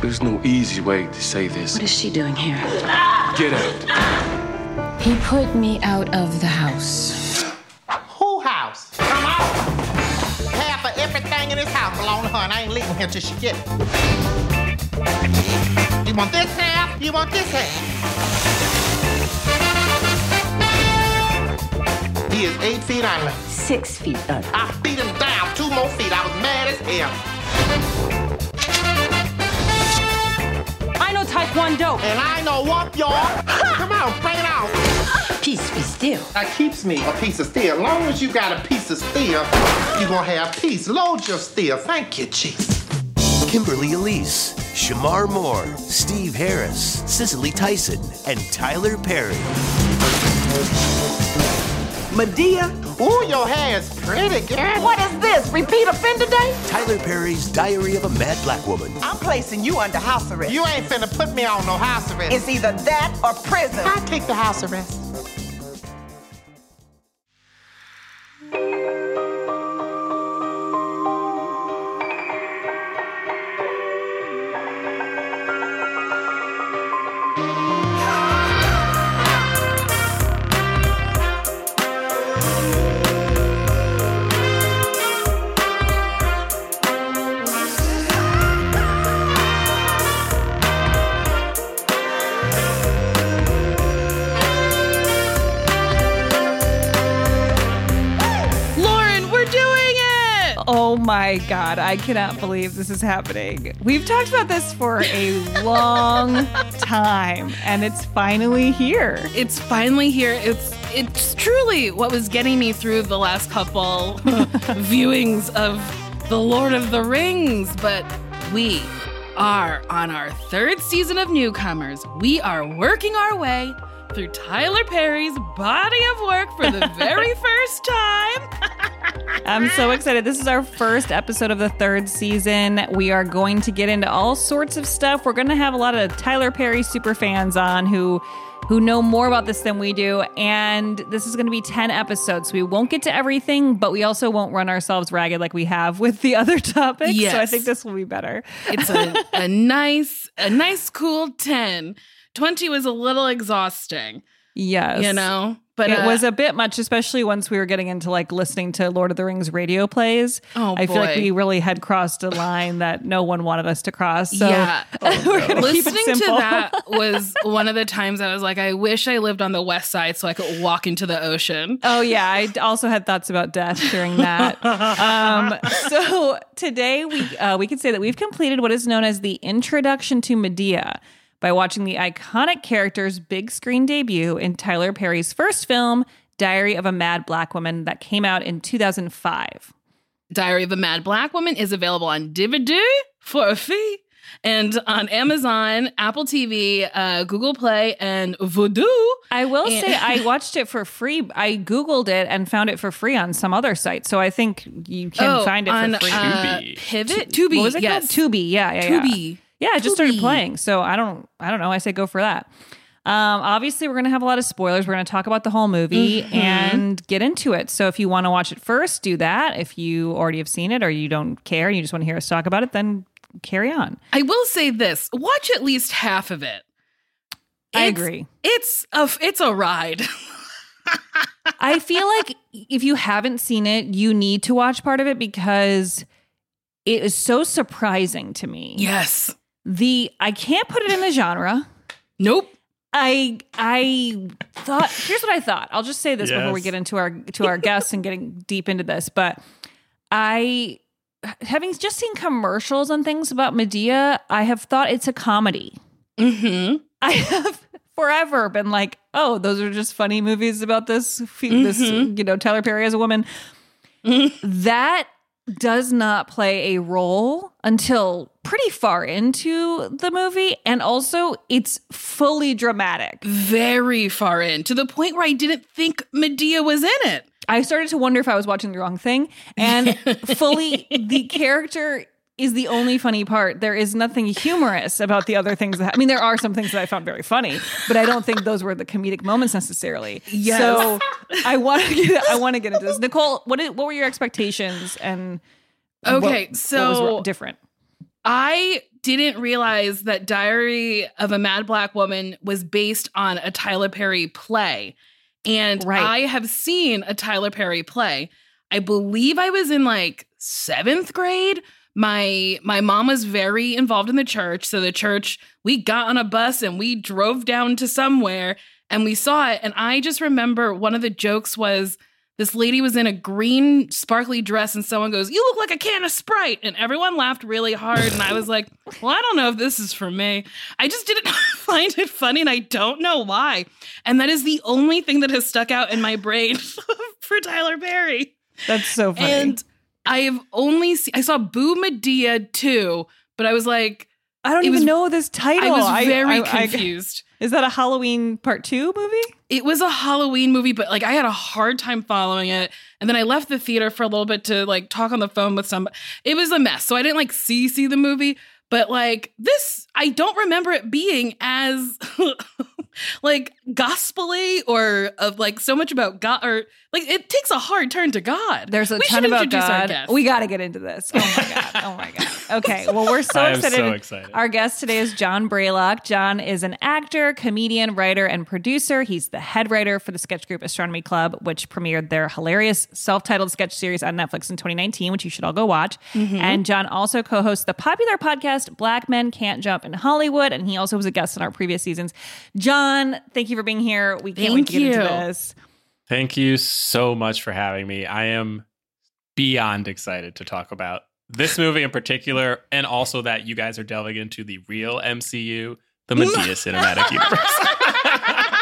There's no easy way to say this. What is she doing here? Get out. He put me out of the house. Who house? Come on. Half of everything in this house belong to her, and I ain't leaving here till she get it. You want this half? You want this half? He is eight feet under. Six feet under. I beat him down two more feet. I was mad as hell. Taekwondo. And I know what, y'all. Come on, bring it out. Peace be still. That keeps me a piece of steel. As long as you got a piece of steel, you gonna have peace. Load your steel. Thank you, Jesus. Kimberly Elise, Shemar Moore, Steve Harris, Cicely Tyson, and Tyler Perry. Madea. Ooh, your hair is pretty, girl. What is this? Repeat offender day? Tyler Perry's Diary of a Mad Black Woman. I'm placing you under house arrest. You ain't finna put me on no house arrest. It's either that or prison. I take the house arrest. God, I cannot believe this is happening. We've talked about this for a long time, and it's finally here. It's finally here. It's it's truly what was getting me through the last couple viewings of The Lord of the Rings, but we are on our third season of Newcomers. We are working our way through Tyler Perry's body of work for the very first time. I'm so excited. This is our first episode of the third season. We are going to get into all sorts of stuff. We're going to have a lot of Tyler Perry super fans on who who know more about this than we do and this is going to be 10 episodes. So we won't get to everything, but we also won't run ourselves ragged like we have with the other topics. So I think this will be better. It's a, a nice, a nice cool 10. 20 was a little exhausting, Yes. you know? But it uh, was a bit much, especially once we were getting into like listening to Lord of the Rings radio plays. Oh, I feel like we really had crossed a line that no one wanted us to cross. So yeah. we're gonna keep it Listening to that was one of the times I was like, I wish I lived on the west side so I could walk into the ocean. Oh yeah, I also had thoughts about death during that. um, so today we uh, we could say that we've completed what is known as the introduction to Madea by watching the iconic character's big screen debut in Tyler Perry's first film, Diary of a Mad Black Woman, that came out in 2005. Diary of a Mad Black Woman is available on DVD for a fee and on Amazon, Apple TV, uh, Google Play, and Vudu. I will And- say I watched it for free. I googled it and found it for free on some other site, so I think you can Oh, find it on, for free. uh, Pivot? Tubi. What was it yes. called? Tubi. Yeah, yeah, yeah. Tubi. Yeah, it just started playing. So I don't, I don't know. I say go for that. Um, obviously, we're going to have a lot of spoilers. We're going to talk about the whole movie Mhm. and get into it. So if you want to watch it first, do that. If you already have seen it or you don't care and you just want to hear us talk about it, then carry on. I will say this: watch at least half of it. I It's- agree. It's a it's a ride. I feel like if you haven't seen it, you need to watch part of it because it is so surprising to me. yes. The I can't put it in a genre. Nope. I I thought here's what I thought. I'll just say this before we get into our to our guests and getting deep into this, but I having just seen commercials and things about Madea, I have thought it's a comedy. Mm-hmm. I have forever been like, oh, those are just funny movies about this this Mhm. you know Tyler Perry as a woman. That does not play a role until pretty far into the movie and also it's fully dramatic. Very far in to the point where I didn't think Madea was in it. I started to wonder if I was watching the wrong thing and fully the character is the only funny part. There is nothing humorous about the other things that I mean there are some things that I found very funny, but I don't think those were the comedic moments necessarily. Yes. So I want to get I want to get into this. Nicole, what did, what were your expectations and Okay, what so was different? I didn't realize that Diary of a Mad Black Woman was based on a Tyler Perry play. And Right. I have seen a Tyler Perry play. I believe I was in like seventh grade. My my mom was very involved in the church. So the church, we got on a bus and we drove down to somewhere and we saw it. And I just remember one of the jokes was this lady was in a green sparkly dress and someone goes, You look like a can of Sprite. And everyone laughed really hard. And I was like, Well, I don't know if this is for me. I just didn't find it funny and I don't know why. And that is the only thing that has stuck out in my brain for Tyler Perry. That's so funny. And I've only seen, I saw Boo Madea too, but I was like, I don't even was- know this title. I was very I- I- confused. is that a Halloween part 2 movie? it was a Halloween movie, but like I had a hard time following it. And then I left the theater for a little bit to like talk on the phone with somebody. It was a mess. So I didn't like see see the movie, but like this, I don't remember it being as like gospely or of like so much about God or like it takes a hard turn to God. There's a We ton should about introduce our God. We got to get into this. Oh my god. Oh my god. Okay. Well, we're so I am excited. so excited. Our guest today is Jon Braylock. Jon is an actor, comedian, writer, and producer. He's the head writer for the sketch group Astronomy Club, which premiered their hilarious self-titled sketch series on Netflix in 2019, which you should all go watch. Mm-hmm. And Jon also co-hosts the popular podcast Black Men Can't Jump in Hollywood, and he also was a guest in our previous seasons. Jon, thank you for being here. We can't wait Thank to get into you. this. Thank you so much for having me. I am beyond excited to talk about this movie in particular, and also that you guys are delving into the real MCU, the Madea Cinematic Universe.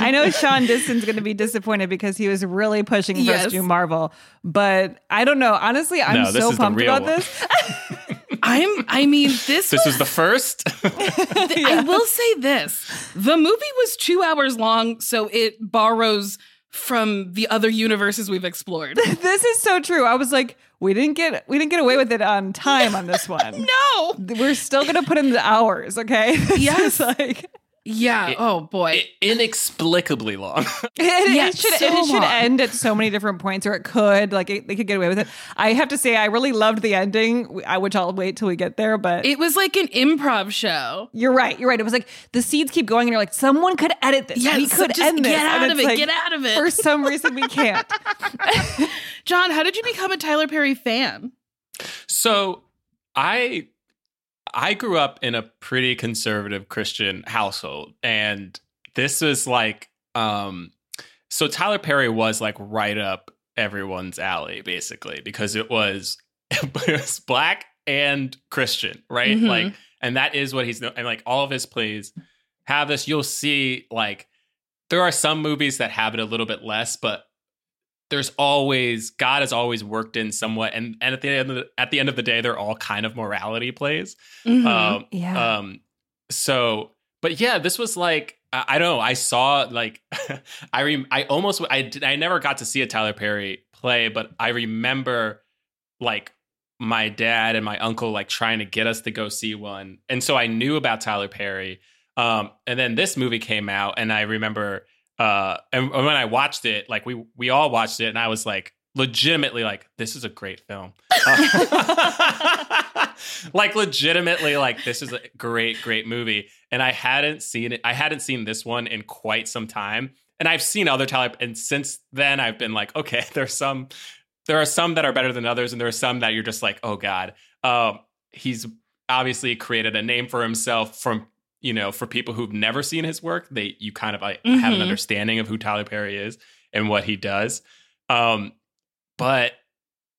I know Shaun Diston's going to be disappointed because he was really pushing for us to do Marvel, but I don't know. Honestly, I'm No, so pumped about one. this. I'm I mean this this was the first. I will say this. The movie was two hours long, so it borrows from the other universes we've explored. this is so true. I was like, we didn't get we didn't get away with it on time on this one. no. We're still going to put in the hours, okay? Yes. like Yeah. oh boy. inexplicably long. it, Yeah, it should so it should long. end at so many different points, or it could like it, they could get away with it. I have to say, I really loved the ending, I- which I'll wait till we get there. But it was like an improv show. You're right. You're right. It was like the seeds keep going, and you're like, someone could edit this. Yes, we could just end this. get out And of it, like, get out of it. For some reason, we can't. Jon, how did you become a Tyler Perry fan? So I I grew up in a pretty conservative Christian household and this was like um so Tyler Perry was like right up everyone's alley basically because it was it was black and Christian, right? Mhm. Like and that is what he's and like all of his plays have this you'll see like there are some movies that have it a little bit less but there's always God has always worked in somewhat, and and at the end of the, at the end of the day, they're all kind of morality plays. Mhm. Um, Yeah. Um. So, but yeah, this was like I, I don't know. I saw like I rem- I almost I did, I never got to see a Tyler Perry play, but I remember like my dad and my uncle like trying to get us to go see one, and so I knew about Tyler Perry. Um, and then this movie came out, and I remember uh and when I watched it, like we we all watched it, and I was like, legitimately like this is a great film. like legitimately like this is a great great movie and I hadn't seen it I hadn't seen this one in quite some time. And I've seen other type, and since then I've been like okay, there's some there are some that are better than others and there are some that you're just like oh god. Um he's obviously created a name for himself from you know for people who've never seen his work they you kind of like, have an Mhm. understanding of who Tyler Perry is and what he does um but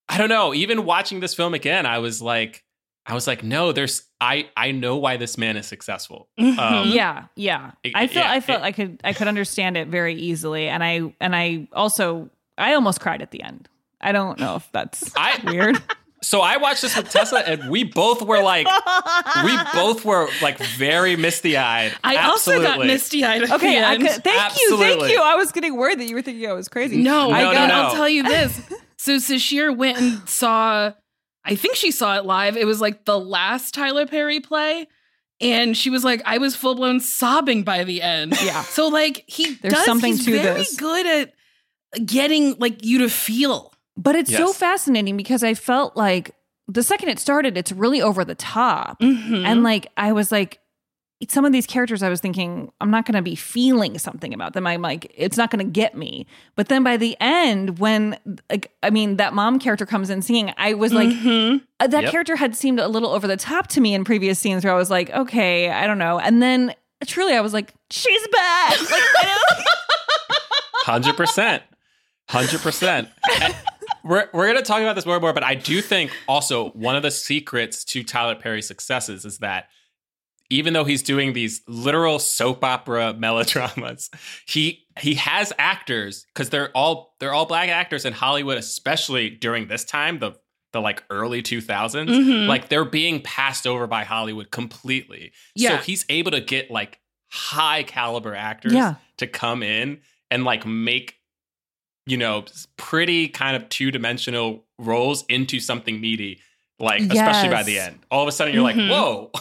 I don't know even watching this film again I was like I was like no there's I I know why this man is successful Mm-hmm. um yeah, yeah. it- I felt yeah, I felt I could I could understand it very easily, and I and I also I almost cried at the end. I don't know if that's I- weird. so I watched this with Tessa and we both were like we both were like very misty eyed I also got misty eyed. Okay, I could, thank you, thank you. I was getting worried that you were thinking I was crazy. No, I No, no, got, no. I'll tell you this. So Sasheer went and saw, I think she saw it live. It was like the last Tyler Perry play. And she was like, I was full blown sobbing by the end. Yeah. So like he There's does something he's to very this. good at getting like you to feel. But it's yes. so fascinating because I felt like the second it started, it's really over the top. Mm-hmm. And like, I was like, some of these characters, I was thinking, I'm not going to be feeling something about them. I'm like, it's not going to get me. But then by the end, when, like, I mean, that mom character comes in singing, I was like, mm-hmm. Uh, that yep. character had seemed a little over the top to me in previous scenes where I was like, okay, I don't know. And then truly, I was like, she's back. Like, 100%. 100%. We're we're gonna talk about this more and more, but I do think also one of the secrets to Tyler Perry's successes is that even though he's doing these literal soap opera melodramas, he he has actors because they're all they're all black actors in Hollywood, especially during this time, the the like early 2000s. Mhm. Like they're being passed over by Hollywood completely. Yeah. So he's able to get like high caliber actors Yeah. to come in and like make you know pretty kind of two-dimensional roles into something meaty like especially by the end all of a sudden you're Mhm. like whoa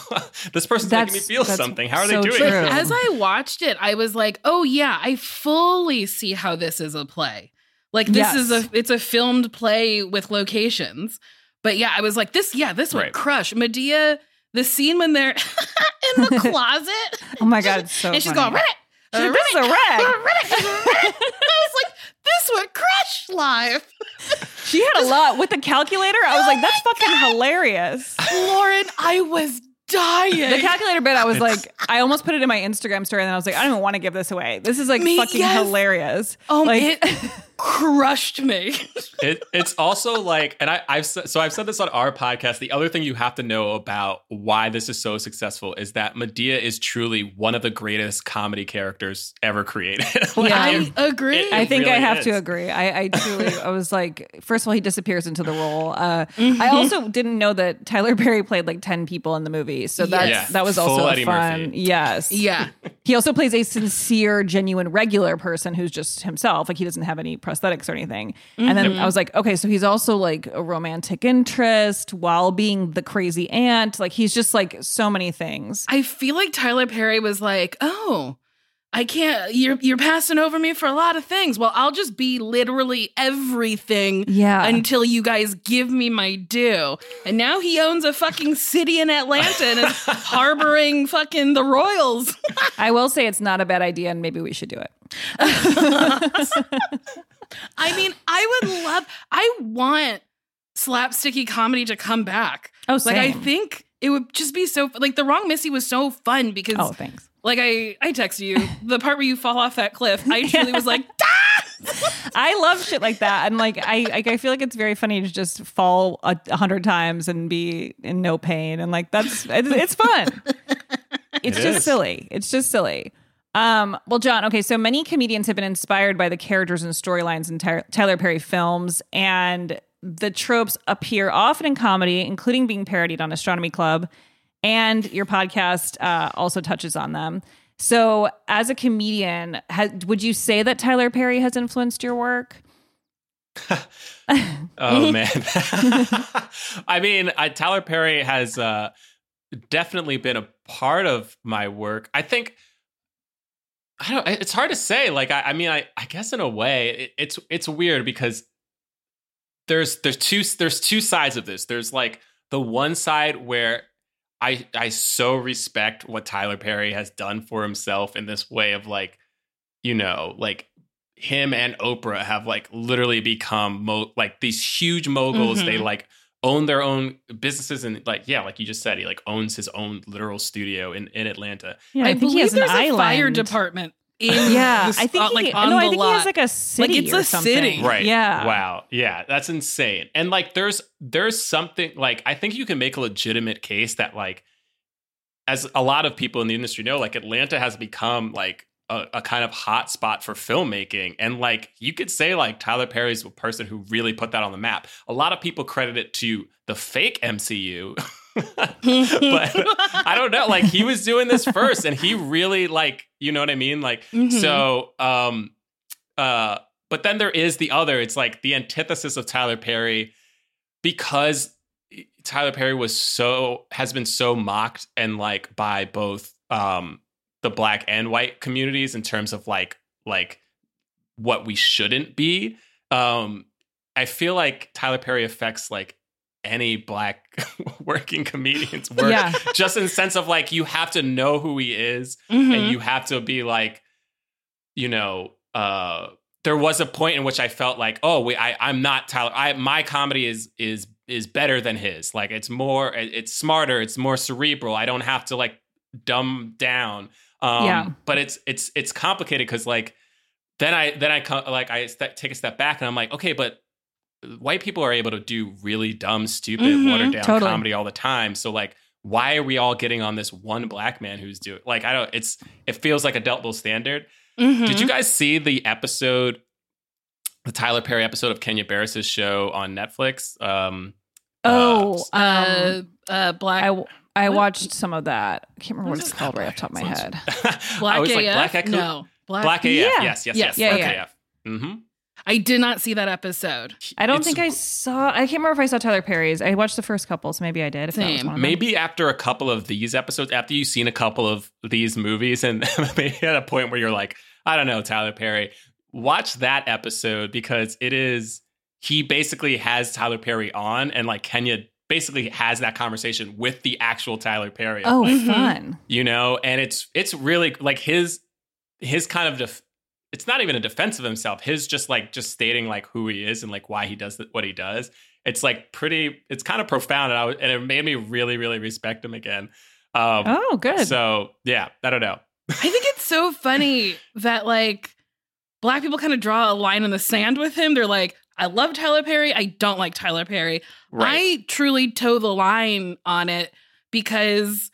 this person's making me feel something how are so they doing true. this? As I watched it, I was like, "Oh yeah, I fully see how this is a play. Like this Yes. is a it's a filmed play with locations." But yeah, I was like, "This yeah, this would Right. crush Madea." The scene when they're in the closet oh my God, it's so and she's funny. going, "Rick, She- uh, this is a Rick, rag." Rick, Rick." I was like, "This would crush live." She had a lot with the calculator. I was like, that's oh fucking hilarious. Lauren, I was dying. The calculator bit, I was like, I almost put it in my Instagram story, and then I was like, I don't even want to give this away. This is like Me, fucking yes. hilarious. oh, like, it crushed me. it, it's also like and I, i've said so i've said this on our podcast the other thing you have to know about why this is so successful is that madea is truly one of the greatest comedy characters ever created Like, Yeah. it- I agree. it- I think I really have to agree. I, I truly, I was like, first of all, he disappears into the role. Uh, Mm-hmm. I also didn't know that Tyler Perry played like ten people in the movie, so that's Yeah. that was Full also Eddie fun. Murphy. Yes, yeah. He also plays a sincere, genuine, regular person who's just himself. Like he doesn't have any prosthetics or anything. And then Mm-hmm. I was like, okay, so he's also like a romantic interest while being the crazy aunt. Like he's just like so many things. I feel like Tyler Perry was like, "Oh, I can't. You're you're passing over me for a lot of things. Well, I'll just be literally everything Yeah. until you guys give me my due." And now he owns a fucking city in Atlanta and is harboring fucking the royals. I will say it's not a bad idea, and maybe we should do it. I mean, I would love. I want slapsticky comedy to come back. Oh, like I think it would just be so. Like the wrong Missy was so fun because. Oh, thanks. Like I, I texted you the part where you fall off that cliff. I truly was like, I love shit like that, and like I, like, I feel like it's very funny to just fall a, a hundred times and be in no pain, and like that's it's, it's fun. It's It just is. silly. It's just silly. Um, well, Jon, okay, so many comedians have been inspired by the characters and storylines in Ty- Tyler Perry films, and the tropes appear often in comedy, including being parodied on Astronomy Club, and your podcast uh, also touches on them. So, as a comedian, would you say that Tyler Perry has influenced your work? Oh man. I mean, I, Tyler Perry has uh, definitely been a part of my work. I think I don't. It's hard to say. Like, I, I mean, I, I guess in a way, it, it's it's weird because there's there's two there's two sides of this. There's like the one side where I I so respect what Tyler Perry has done for himself in this way of like, you know, like him and Oprah have like literally become mo- like these huge moguls. Mhm. They like own their own businesses and like yeah, like you just said, he like owns his own literal studio in in Atlanta. Yeah, I, I, think believe he has an there's a island. fire department. In Yeah, this- I think uh, he, like on no, I the think he has like a city like it's or a something. city. Right. Yeah. Wow. Yeah, that's insane. And like there's there's something like I think you can make a legitimate case that like as a lot of people in the industry know, like Atlanta has become like a, a kind of hot spot for filmmaking. And like you could say like Tyler Perry's the person who really put that on the map. A lot of people credit it to the fake MCU. but I don't know. Like he was doing this first and he really like, you know what I mean? Like Mhm. so um uh but then there is the other. It's like the antithesis of Tyler Perry because Tyler Perry was so has been so mocked and like by both um the black and white communities in terms of like like what we shouldn't be. Um I feel like Tyler Perry affects like any black working comedian's work Yeah. just in the sense of like you have to know who he is Mhm. and you have to be like you know uh there was a point in which i felt like oh wait I, i'm not tyler i my comedy is is is better than his like it's more it's smarter it's more cerebral i don't have to like dumb down um Yeah. but it's it's it's complicated because like then i then i co- like i st- take a step back and i'm like okay but white people are able to do really dumb stupid Mhm, watered down totally. comedy all the time so like why are we all getting on this one black man who's doing like i don't it's it feels like a double standard Mhm. did you guys see the episode, the Tyler Perry episode of Kenya Barris's show on Netflix? Um, Oh, uh, um, uh, black I I what? watched some of that. I can't remember what What it's called right off the top of my head. Black I was AF. like Black Echo- no, black. Black AF. Yeah. Yes, yes, Yes, yes. yeah, Black yeah. AF. Mm-hmm. I did not see that episode. I don't It's- think I saw. I can't remember if I saw Tyler Perry's. I watched the first couple, so maybe I did. If that was Same. one. Maybe after a couple of these episodes, after you've seen a couple of these movies, and maybe at a point where you're like, I don't know, Tyler Perry, watch that episode because it is he basically has Tyler Perry on, and like Kenya basically has that conversation with the actual Tyler Perry. Oh, Like, fun. you know and it's it's really like his his kind of def- it's not even a defense of himself his just like just stating like who he is and like why he does what he does it's like pretty it's kind of profound and, I, and it made me really really respect him again um Oh, good. so yeah i don't know I think it's so funny that like black people kind of draw a line in the sand with him. They're like, I love Tyler Perry. I don't like Tyler Perry. I truly toe the line on it because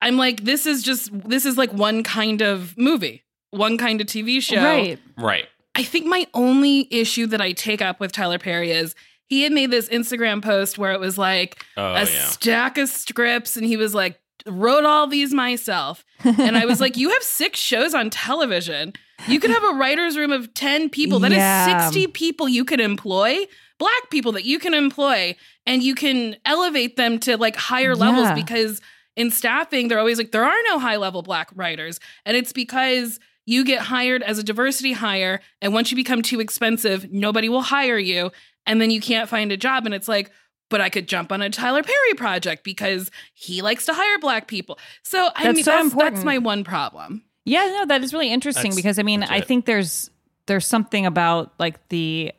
I'm like, this is just this is like one kind of movie, one kind of TV show. Right. right I think my only issue that I take up with Tyler Perry is he had made this Instagram post where it was like oh a yeah stack of scripts and he was like wrote all these myself. And i was like you have six shows on television. You could have a writer's room of 10 people. That is Yeah. 60 people you could employ black people that you can employ and you can elevate them to like higher levels Yeah. because in staffing they're always like there are no high level black writers. And it's because you get hired as a diversity hire and once you become too expensive nobody will hire you and then you can't find a job. And it's like but I could jump on a Tyler Perry project because he likes to hire black people. So I That's mean, so that's, important. that's my one problem. Yeah, no, that is really interesting That's because I mean, I legit. think there's there's something about like the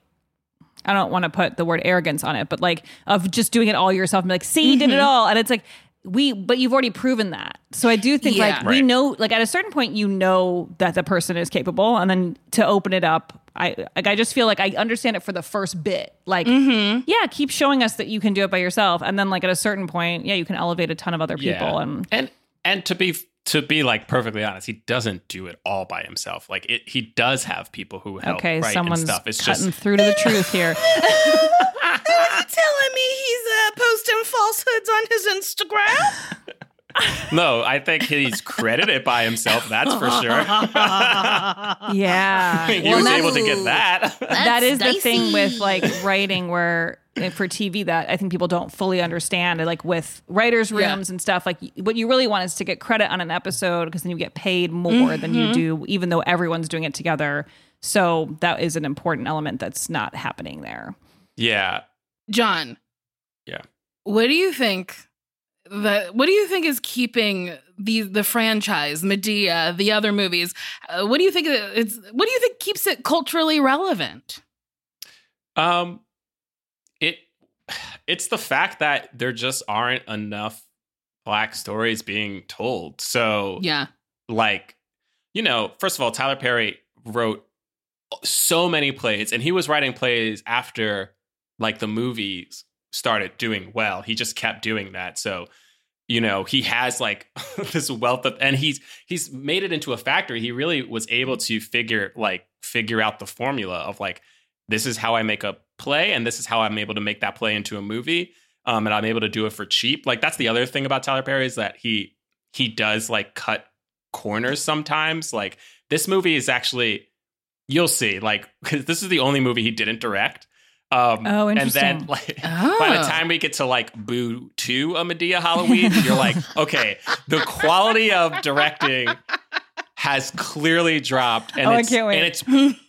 I don't want to put the word arrogance on it, but like of just doing it all yourself and be like, see, you did it mm-hmm. all. And it's like we but you've already proven that. So I do think like Yeah. we Right. know like at a certain point you know that the person is capable and then to open it up I like I just feel like I understand it for the first bit. Like mm-hmm. yeah, keep showing us that you can do it by yourself and then like at a certain point, yeah, you can elevate a ton of other people and and and to be to be like perfectly honest he doesn't do it all by himself like it he does have people who help okay, someone's and stuff it's cutting just through to the truth here. telling me he's uh, posting falsehoods on his Instagram? no i think he's credited by himself that's for sure yeah. he Well, was able to get that that is the thing with like writing where eh, for TV that I think people don't fully understand like with writers Yeah. rooms and stuff like what you really want is to get credit on an episode because then you get paid more than you do even though everyone's doing it together so that is an important element that's not happening there Yeah. Jon. Yeah. What do you think? That what do you think is keeping the the franchise, Madea, the other movies? Uh, what do you think it's? What do you think keeps it culturally relevant? Um, it it's the fact that there just aren't enough black stories being told. So Yeah. like you know, first of all, Tyler Perry wrote so many plays, and he was writing plays after like the movies started doing well. He just kept doing that. So, you know, he has like this wealth of and he's he's made it into a factory. He really was able to figure like figure out the formula of like this is how I make a play and this is how I'm able to make that play into a movie. Um, and I'm able to do it for cheap. Like that's the other thing about Tyler Perry is that he he does like cut corners sometimes. Like this movie is actually you'll see like because this is the only movie he didn't direct. Um, Oh, And then like by the Oh. time we get to like Boo Two, a Madea Halloween, you're like, okay, the quality of directing has clearly dropped, and Oh, I it's can't wait. and it's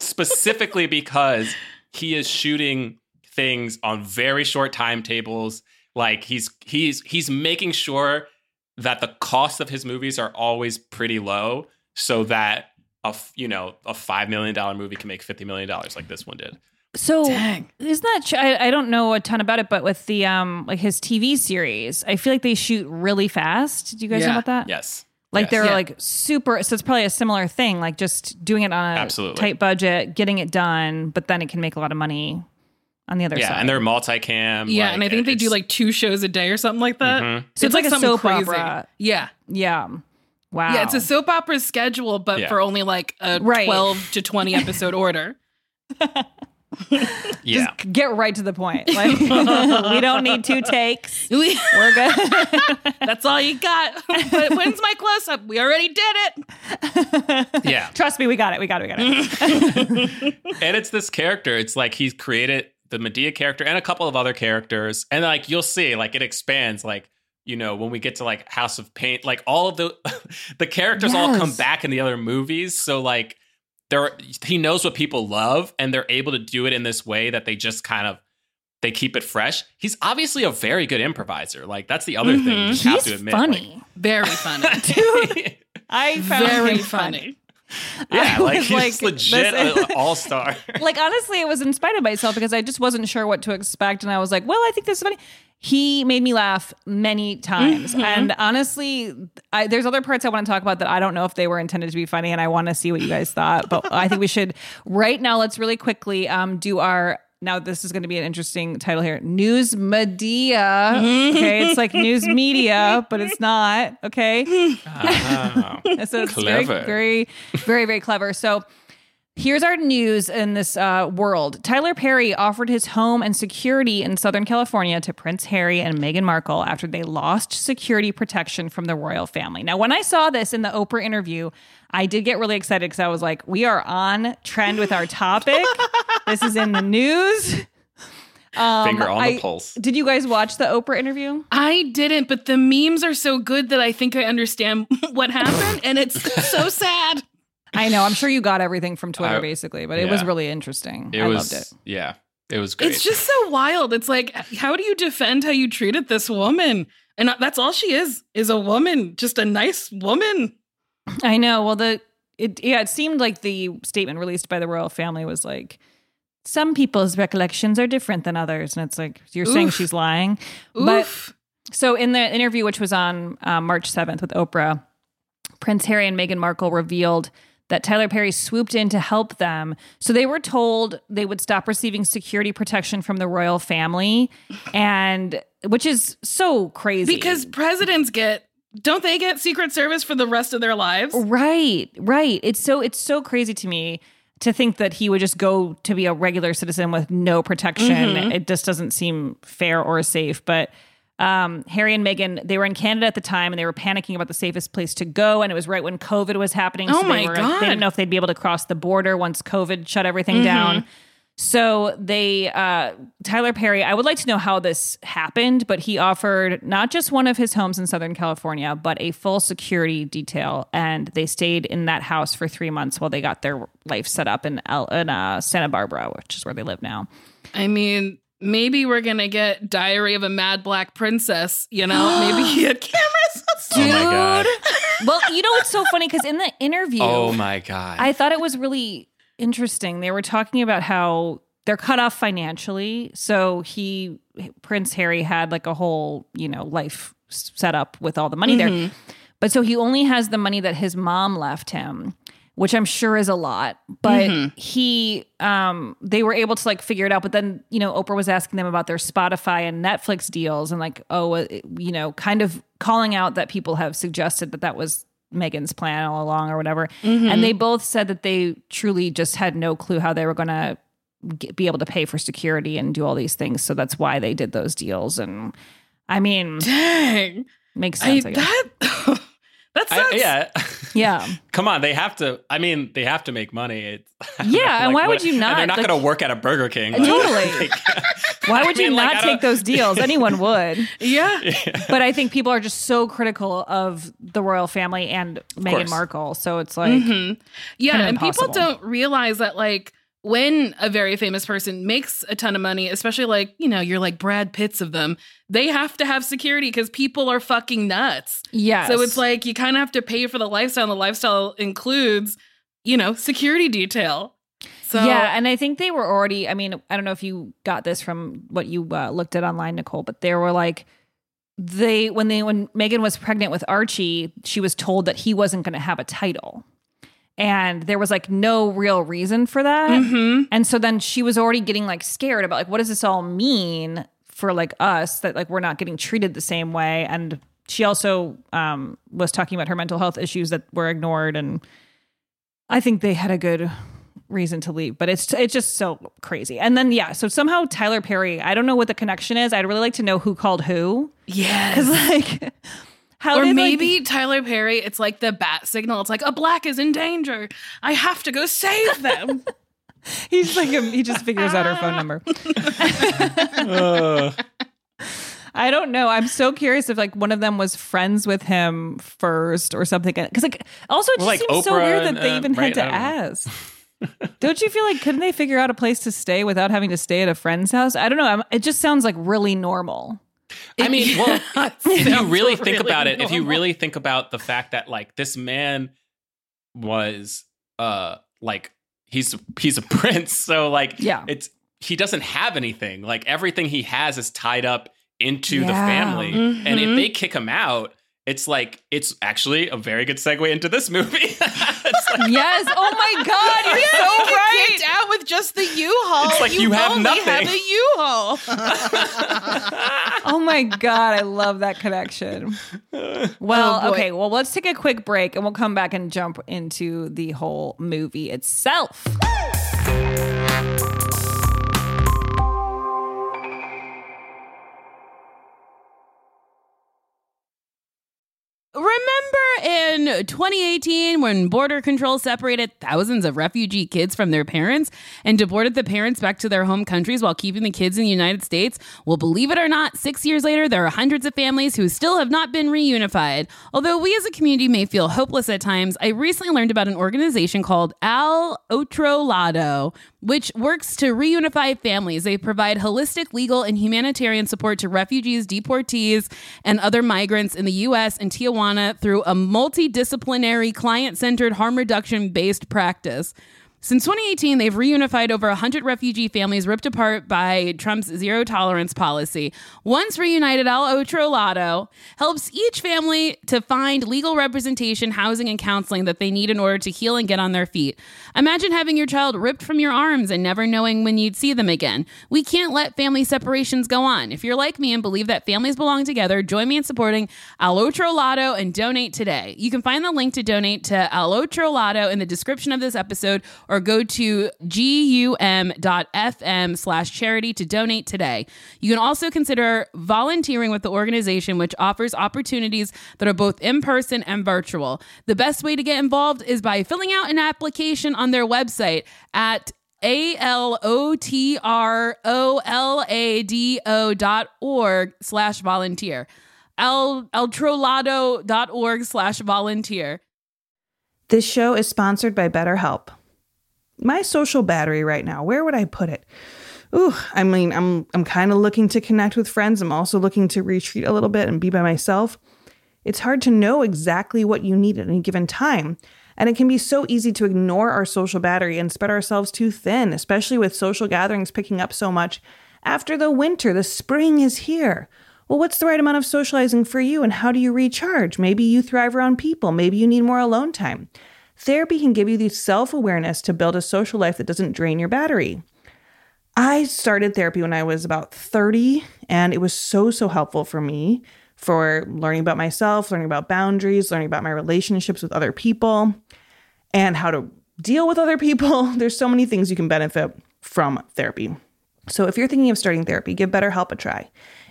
specifically because he is shooting things on very short timetables. Like he's he's he's making sure that the cost of his movies are always pretty low, so that a you know a five million dollar movie can make fifty million dollars like this one did. So Dang. isn't that? tr- I, I don't know a ton about it, but with the um like his TV series, I feel like they shoot really fast. Do you guys know about that? Yes, Like Yes. they're Yeah. like super. So it's probably a similar thing, like just doing it on a Absolutely. tight budget, getting it done, but then it can make a lot of money on the other yeah, side. Yeah, and they're multicam. Yeah, like, and I think they do like two shows a day or something like that. Mhm. So it's like a something soap opera. Yeah. yeah. Wow. Yeah, it's a soap opera schedule, but Yeah. for only like a Right. 12 to 20 episode order. yeah. Just get right to the point. Like we don't need two takes. We- We're good. That's all you got. when's my close up? We already did it. yeah. Trust me, we got it. We got it. We got it. and it's this character. It's like he's created the Madea character and a couple of other characters, and like you'll see, like it expands. Like you know, when we get to like House of Payne, like all of the the characters all come back in the other movies. So like there, he knows what people love, and they're able to do it in this way that they just kind of they keep it fresh. He's obviously a very good improviser. Like that's the other thing you just have He's to admit. funny. Very funny. Like, I found Very him funny. yeah, I like he's like, legit an all star. like honestly, it was in spite of myself because I just wasn't sure what to expect, and I was like, "Well, I think this is funny." He made me laugh many times, mm-hmm. and honestly, I, there's other parts I want to talk about that I don't know if they were intended to be funny, and I want to see what you guys thought. But I think we should right now. Let's really quickly um, do our. Now this is going to be an interesting title here. News media. Mm-hmm. Okay, it's like news media, but it's not. Okay. Oh, So it's Clever. very, very, very, very clever. So here's our news in this uh, world. Tyler Perry offered his home and security in Southern California to Prince Harry and Meghan Markle after they lost security protection from the royal family. Now, when I saw this in the Oprah interview, I did get really excited because I was like, we are on trend with our topic. this is in the news. Um, Finger on the I- pulse. Did you guys watch the Oprah interview? I didn't, but the memes are so good that I think I understand what happened, and it's so sad. I know. I'm sure you got everything from Twitter, I- basically, but it was really interesting. It I was, loved it. yeah, it was great. It's just so wild. It's like, how do you defend how you treated this woman? And that's all she is, is a woman, just a nice woman. I know. Well, the it yeah, it seemed like the statement released by the royal family was like some people's recollections are different than others, and it's like you're saying she's lying. But so in the interview, which was on uh, March 7th with Oprah, Prince Harry and Meghan Markle revealed that Tyler Perry swooped in to help them. So they were told they would stop receiving security protection from the royal family, and which is so crazy because presidents get, don't they get Secret Service for the rest of their lives? Right, right. It's so it's so crazy to me to think that he would just go to be a regular citizen with no protection. Mhm. It just doesn't seem fair or safe. But um, Harry and Meghan, they were in Canada at the time, and they were panicking about the safest place to go. And it was right when COVID was happening. Oh they my were, God. They didn't know if they'd be able to cross the border once COVID shut everything Mhm. down. So they, uh, Tyler Perry, I would like to know how this happened, but he offered not just one of his homes in Southern California, but a full security detail. And they stayed in that house for three months while they got their life set up in, in uh, Santa Barbara, which is where they live now. I mean, maybe we're gonna get Diary of a Mad Black Princess. You know, maybe he had cameras. Oh my god. well, you know what's so funny because in the interview, Oh my god. I thought it was really interesting. They were talking about how they're cut off financially. So he, Prince Harry, had like a whole, you know, life set up with all the money there. Mm-hmm. But so he only has the money that his mom left him, which I'm sure is a lot. But he, um, they were able to like figure it out. But then, you know, Oprah was asking them about their Spotify and Netflix deals and like, oh, uh, you know, kind of calling out that people have suggested that that was Meghan's plan all along or whatever. And they both said that they truly just had no clue how they were going to be able to pay for security and do all these things. So that's why they did those deals. And I mean, Dang. makes I, sense. I, guess. that that I- yeah. yeah. Come on, they have to. I mean, they have to make money. It's, Yeah, and why would you and not? they're not Like- going to work at a Burger King. Totally. Why would I you mean, like, not I take those deals? Anyone would. Yeah. But I think people are just so critical of the royal family and Meghan. Markle. So it's like, mm-hmm. Yeah, Kinda and people don't realize that like when a very famous person makes a ton of money, especially like, you know, you're like Brad Pitts of them, they have to have security because people are fucking nuts. Yeah. So it's like you kind of have to pay for the lifestyle, and the lifestyle includes, you know, security detail. So yeah, and I think they were already. I mean, I don't know if you got this from what you uh, looked at online, Nicole, but they were like they when they when Meghan was pregnant with Archie, she was told that he wasn't going to have a title. And there was like no real reason for that. Mhm. And so then she was already getting like scared about like what does this all mean for like us that like we're not getting treated the same way and she also um was talking about her mental health issues that were ignored and I think they had a good reason to leave, but it's it's just so crazy. And then yeah, so somehow Tyler Perry, I don't know what the connection is. I'd really like to know who called who yes. cuz like how or did, like- maybe Tyler Perry, it's like the bat signal. It's like a black is in danger. I have to go save them. he's like he just figures out her phone number. I don't know. I'm so curious if like one of them was friends with him first or something. Because like also it Well, just like seems so Oprah weird and, that they uh, even right, had to I don't know. ask. don't you feel like couldn't they figure out a place to stay without having to stay at a friend's house? I don't know. I'm, it just sounds like really normal. I mean, well, if you really think really about it, if you really think about the fact that like this man was uh like he's he's a prince, so like Yeah. it's he doesn't have anything. Like everything he has is tied up into the Yeah. family. And if they kick him out, it's like it's actually a very good segue into this movie. it's like Yes. Oh my God. You're so you right. Kicked out with just the U-Haul. It's like you have only nothing. have a U-Haul. Oh my God. I love that connection. Well, Oh, okay. Well, let's take a quick break and we'll come back and jump into the whole movie itself. Remember in 2018 when border control separated thousands of refugee kids from their parents and deported the parents back to their home countries while keeping the kids in the United States? Well, believe it or not, six years later, there are hundreds of families who still have not been reunified. Although we as a community may feel hopeless at times, I recently learned about an organization called Al Otro Lado, which works to reunify families. They provide holistic legal and humanitarian support to refugees, deportees, and other migrants in the U.S. and Tijuana through a multidisciplinary, client centered, harm reduction based practice. Since 2018, they've reunified over 100 refugee families ripped apart by Trump's zero tolerance policy. Once reunited, Al Otro Lado helps each family to find legal representation, housing, and counseling that they need in order to heal and get on their feet. Imagine having your child ripped from your arms and never knowing when you'd see them again. We can't let family separations go on. If you're like me and believe that families belong together, join me in supporting Al Otro Lado and donate today. You can find the link to donate to Al Otro Lado in the description of this episode or go to gum.fm slash charity to donate today. You can also consider volunteering with the organization, which offers opportunities that are both in person and virtual. The best way to get involved is by filling out an application on their website at a L O T R O L A D O dot org slash volunteer. El, eltrolado dot org slash volunteer. This show is sponsored by BetterHelp. My social battery right now, where would I put it? ooh, I mean, I'm I'm kind of looking to connect with friends. I'm also looking to retreat a little bit and be by myself. It's hard to know exactly what you need at any given time. And it can be so easy to ignore our social battery and spread ourselves too thin, especially with social gatherings picking up so much. After the winter, the spring is here. Well, what's the right amount of socializing for you and how do you recharge? Maybe you thrive around people, maybe you need more alone time. Therapy can give you the self awareness to build a social life that doesn't drain your battery. I started therapy when I was about 30, and it was so, so helpful for me for learning about myself, learning about boundaries, learning about my relationships with other people, and how to deal with other people. There's so many things you can benefit from therapy. So if you're thinking of starting therapy, give BetterHelp a try.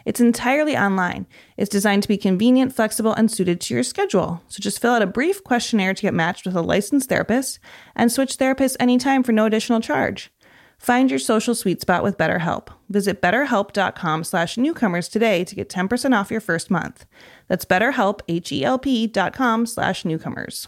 It's entirely online. It's designed to be convenient, flexible, and suited to your schedule. So just fill out a brief questionnaire to get matched with a licensed therapist and switch therapists anytime for no additional charge. Find your social sweet spot with BetterHelp. Visit betterhelp.com slash newcomers today to get 10% off your first month. That's betterhelp, H-E-L-P dot com slash newcomers.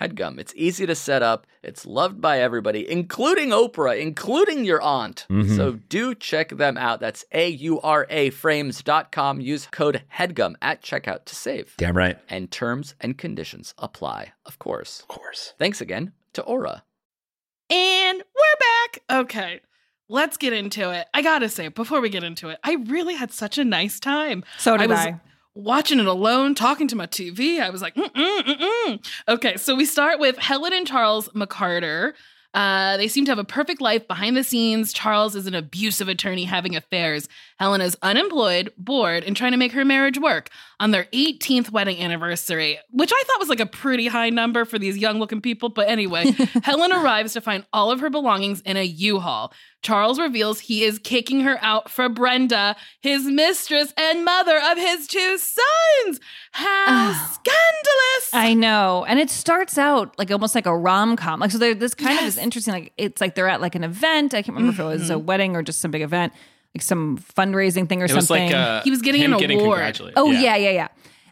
HeadGum. It's easy to set up. It's loved by everybody, including Oprah, including your aunt. Mhm. So do check them out. That's A U R A frames.com. Use code HEADGUM at checkout to save. Damn right. And terms and conditions apply, of course. Of course. Thanks again to Aura. And we're back. Okay. Let's get into it. I gotta say, before we get into it, I really had such a nice time. So did was I. Watching it alone, talking to my TV, I was like, mm mm mm mm. Okay, so we start with Helen and Charles McCarter. Uh, they seem to have a perfect life behind the scenes. Charles is an abusive attorney having affairs. Helen is unemployed, bored, and trying to make her marriage work on their 18th wedding anniversary, which I thought was like a pretty high number for these young looking people. But anyway, Helen arrives to find all of her belongings in a U Haul. Charles reveals he is kicking her out for Brenda, his mistress and mother of his two sons. How scandalous! I know. And it starts out like almost like a rom com. Like, so there, this kind of is interesting. Like, it's like they're at like an event. I can't remember if it was a Mhm. wedding or just some big event, like some fundraising thing or It was something. like uh, He was getting him an getting award. congratulated. Oh yeah. yeah, yeah,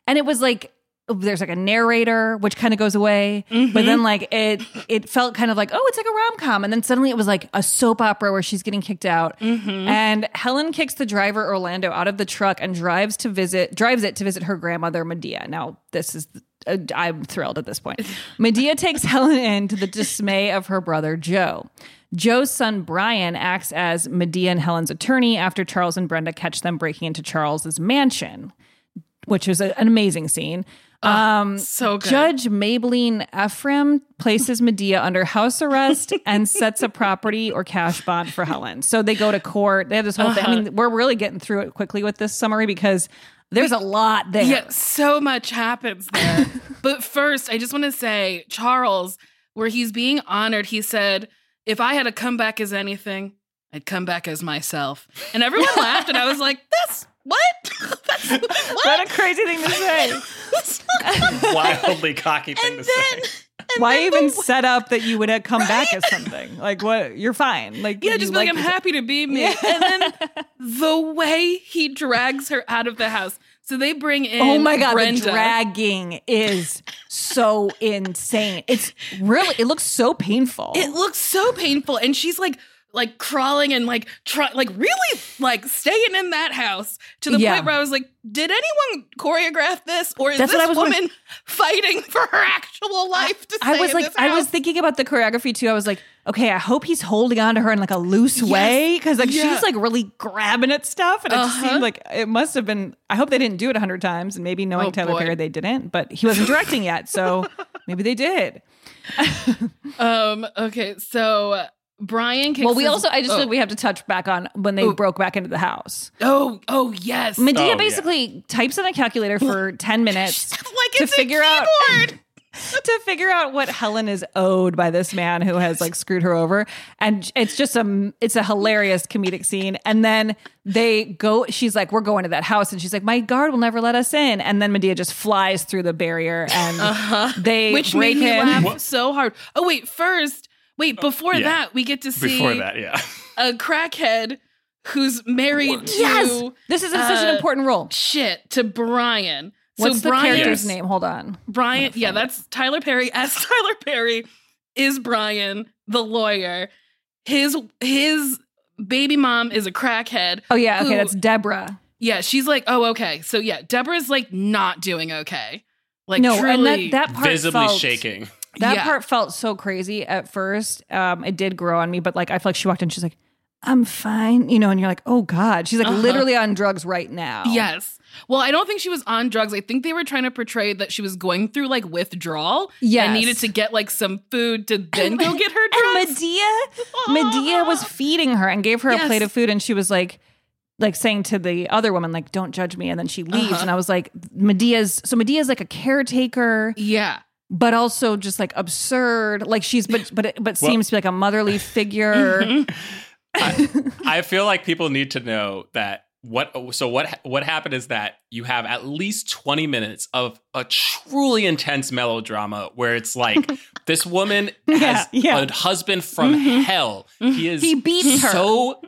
And it was like there's like a narrator, which kind of goes away, but then like it it felt kind of like oh, it's like a rom com, and then suddenly it was like a soap opera where she's getting kicked out, and Helen kicks the driver Orlando out of the truck and drives to visit drives it to visit her grandmother Madea. Now this is uh, I'm thrilled at this point. Madea takes Helen in to the dismay of her brother Joe. Joe's son Brian acts as Madea and Helen's attorney after Charles and Brenda catch them breaking into Charles's mansion, which was a- an amazing scene. Um, so good. Judge Mablean Ephriam places Madea under house arrest and sets a property or cash bond for Helen. So they go to court. They have this whole thing. I mean, we're really getting through it quickly with this summary because there's a lot there. Yeah, so much happens there. but first, I just want to say, Charles, where he's being honored, he said, if I had to come back as anything, I'd come back as myself. And everyone laughed, and I was like, that's what? that's, what? What a crazy thing to say. Wildly cocky thing to say. Why even set up that you would have come back as something? Like what? You're fine. Like Yeah, just be like, I'm happy to be me. And then the way he drags her out of the house. So they bring in Oh my god, Brenda. the dragging is so insane. It's really it looks so painful. It looks so painful, and she's like, like crawling and like try, like really like staying in that house to the Yeah. point where I was like, did anyone choreograph this, or is That's this I woman wondering. fighting for her actual life to I stay was in like, I was thinking about the choreography too. I was like, okay, I hope he's holding on to her in like a loose way because like Yeah. she's like really grabbing at stuff, and it just Uh-huh. seemed like it must have been. I hope they didn't do it a hundred times, and maybe knowing Oh, Tyler boy. Perry, they didn't. But he wasn't directing yet, so maybe they did. Um. Okay. So uh, Brian. Kicks Well, we his- also I just oh. feel like we have to touch back on when they broke back into the house. Oh. Oh. Yes. Madea Oh, yeah. basically types in a calculator for 10 minutes like to it's figure a out to figure out what Helen is owed by this man who has like screwed her over and it's just a it's a hilarious comedic scene and then they go she's like we're going to that house and she's like my guard will never let us in and then Madea just flies through the barrier and they Uh-huh. they which break made me in laugh so hard. Oh wait, first, wait before Yeah. that, we get to see Before that, yeah. a crackhead who's married to yes this is such an uh, important role shit to Brian. what's so the Brian, character's Yes. name hold on Brian, yeah, that's Tyler Perry as Tyler Perry is Brian, the lawyer. His his baby mom is a crackhead. oh yeah okay who- that's Deborah yeah. She's like, oh okay, so yeah, Deborah's like not doing okay. Like no truly, and that that part Visibly felt, shaking. That Yeah. part felt so crazy at first. Um, it did grow on me, but like I feel like she walked in, she's like, "I'm fine," you know, and you're like, "Oh God," she's like Uh-huh. literally on drugs right now. Yes. Well, I don't think she was on drugs. I think they were trying to portray that she was going through like withdrawal. Yeah. And needed to get like some food to then go get her And drugs. Madea, Madea was feeding her and gave her a plate of food, and she was like, like saying to the other woman, like, "Don't judge me," and then she leaves, Uh-huh. and I was like, Madea's so Madea's like a caretaker. yeah. But also just like absurd, like she's but but but seems to be like a motherly figure. I feel like people need to know that what so what what happened is that you have at least 20 minutes of a truly intense melodrama where it's like this woman has Yeah, yeah. a husband from mm-hmm. hell. He is He beats her. so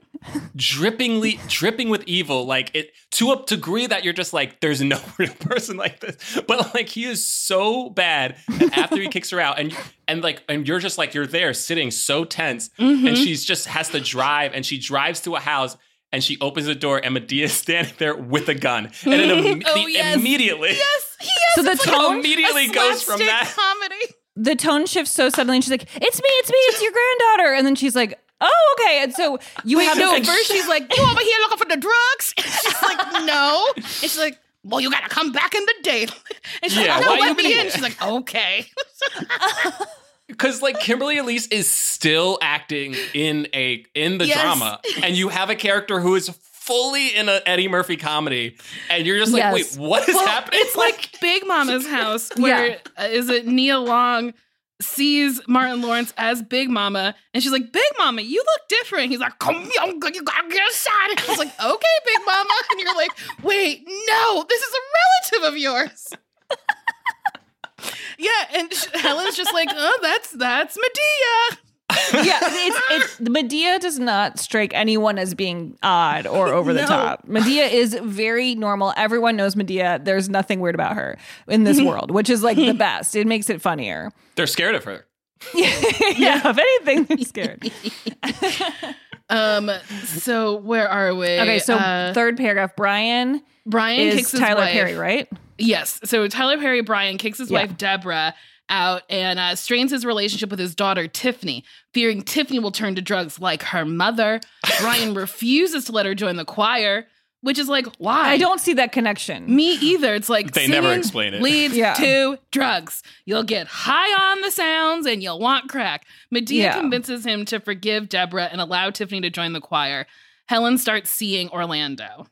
drippingly dripping with evil like it to a degree that you're just like there's no real person like this but like he is so bad and after he kicks her out and and like and you're just like you're there sitting so tense and mm-hmm. she's just has to drive and she drives to a house and she opens the door and Madea's standing there with a gun and it oh, imme- Oh, yes. immediately Yes. He So the it's like tone immediately goes from that- comedy. the tone shifts so suddenly and she's like it's me it's me it's your granddaughter and then she's like oh okay and so you Wait, have no, this like, first she's like, You over here looking for the drugs? And she's like, No. And she's like, Well, you gotta come back in the day. And she's Yeah, like, why No, you let me being- in. She's like, Okay. Because like Kimberly Elise is still acting in a in the Yes. drama, and you have a character who is fully in a Eddie Murphy comedy, and you're just like, Yes. wait, what is Well, happening? It's like Big Mama's house, where uh, is it Nia Long sees Martin Lawrence as Big Mama, and she's like, Big Mama, you look different. He's like, Come on, you gotta get a I was like, Okay, Big Mama, and you're like, Wait, no, this is a relative of yours. yeah, and Helen's just like, Oh, that's that's Madea. yeah it's, it's madea does not strike anyone as being odd or over the No. top madea is very normal everyone knows madea there's nothing weird about her in this world which is like the best it makes it funnier They're scared of her. yeah if anything they're scared Um, so where are we? okay so Uh, third paragraph brian Brian is kicks his tyler wife. perry right Yes. So Tyler Perry Brian kicks his Yeah. wife Deborah out and uh, strains his relationship with his daughter Tiffany, fearing Tiffany will turn to drugs like her mother. Brian refuses to let her join the choir, which is like, why? I don't see that connection. Me either. It's like They never explain it. Leads Yeah. to drugs. You'll get high on the sounds and you'll want crack. Madea Yeah. convinces him to forgive Deborah and allow Tiffany to join the choir. Helen starts seeing Orlando.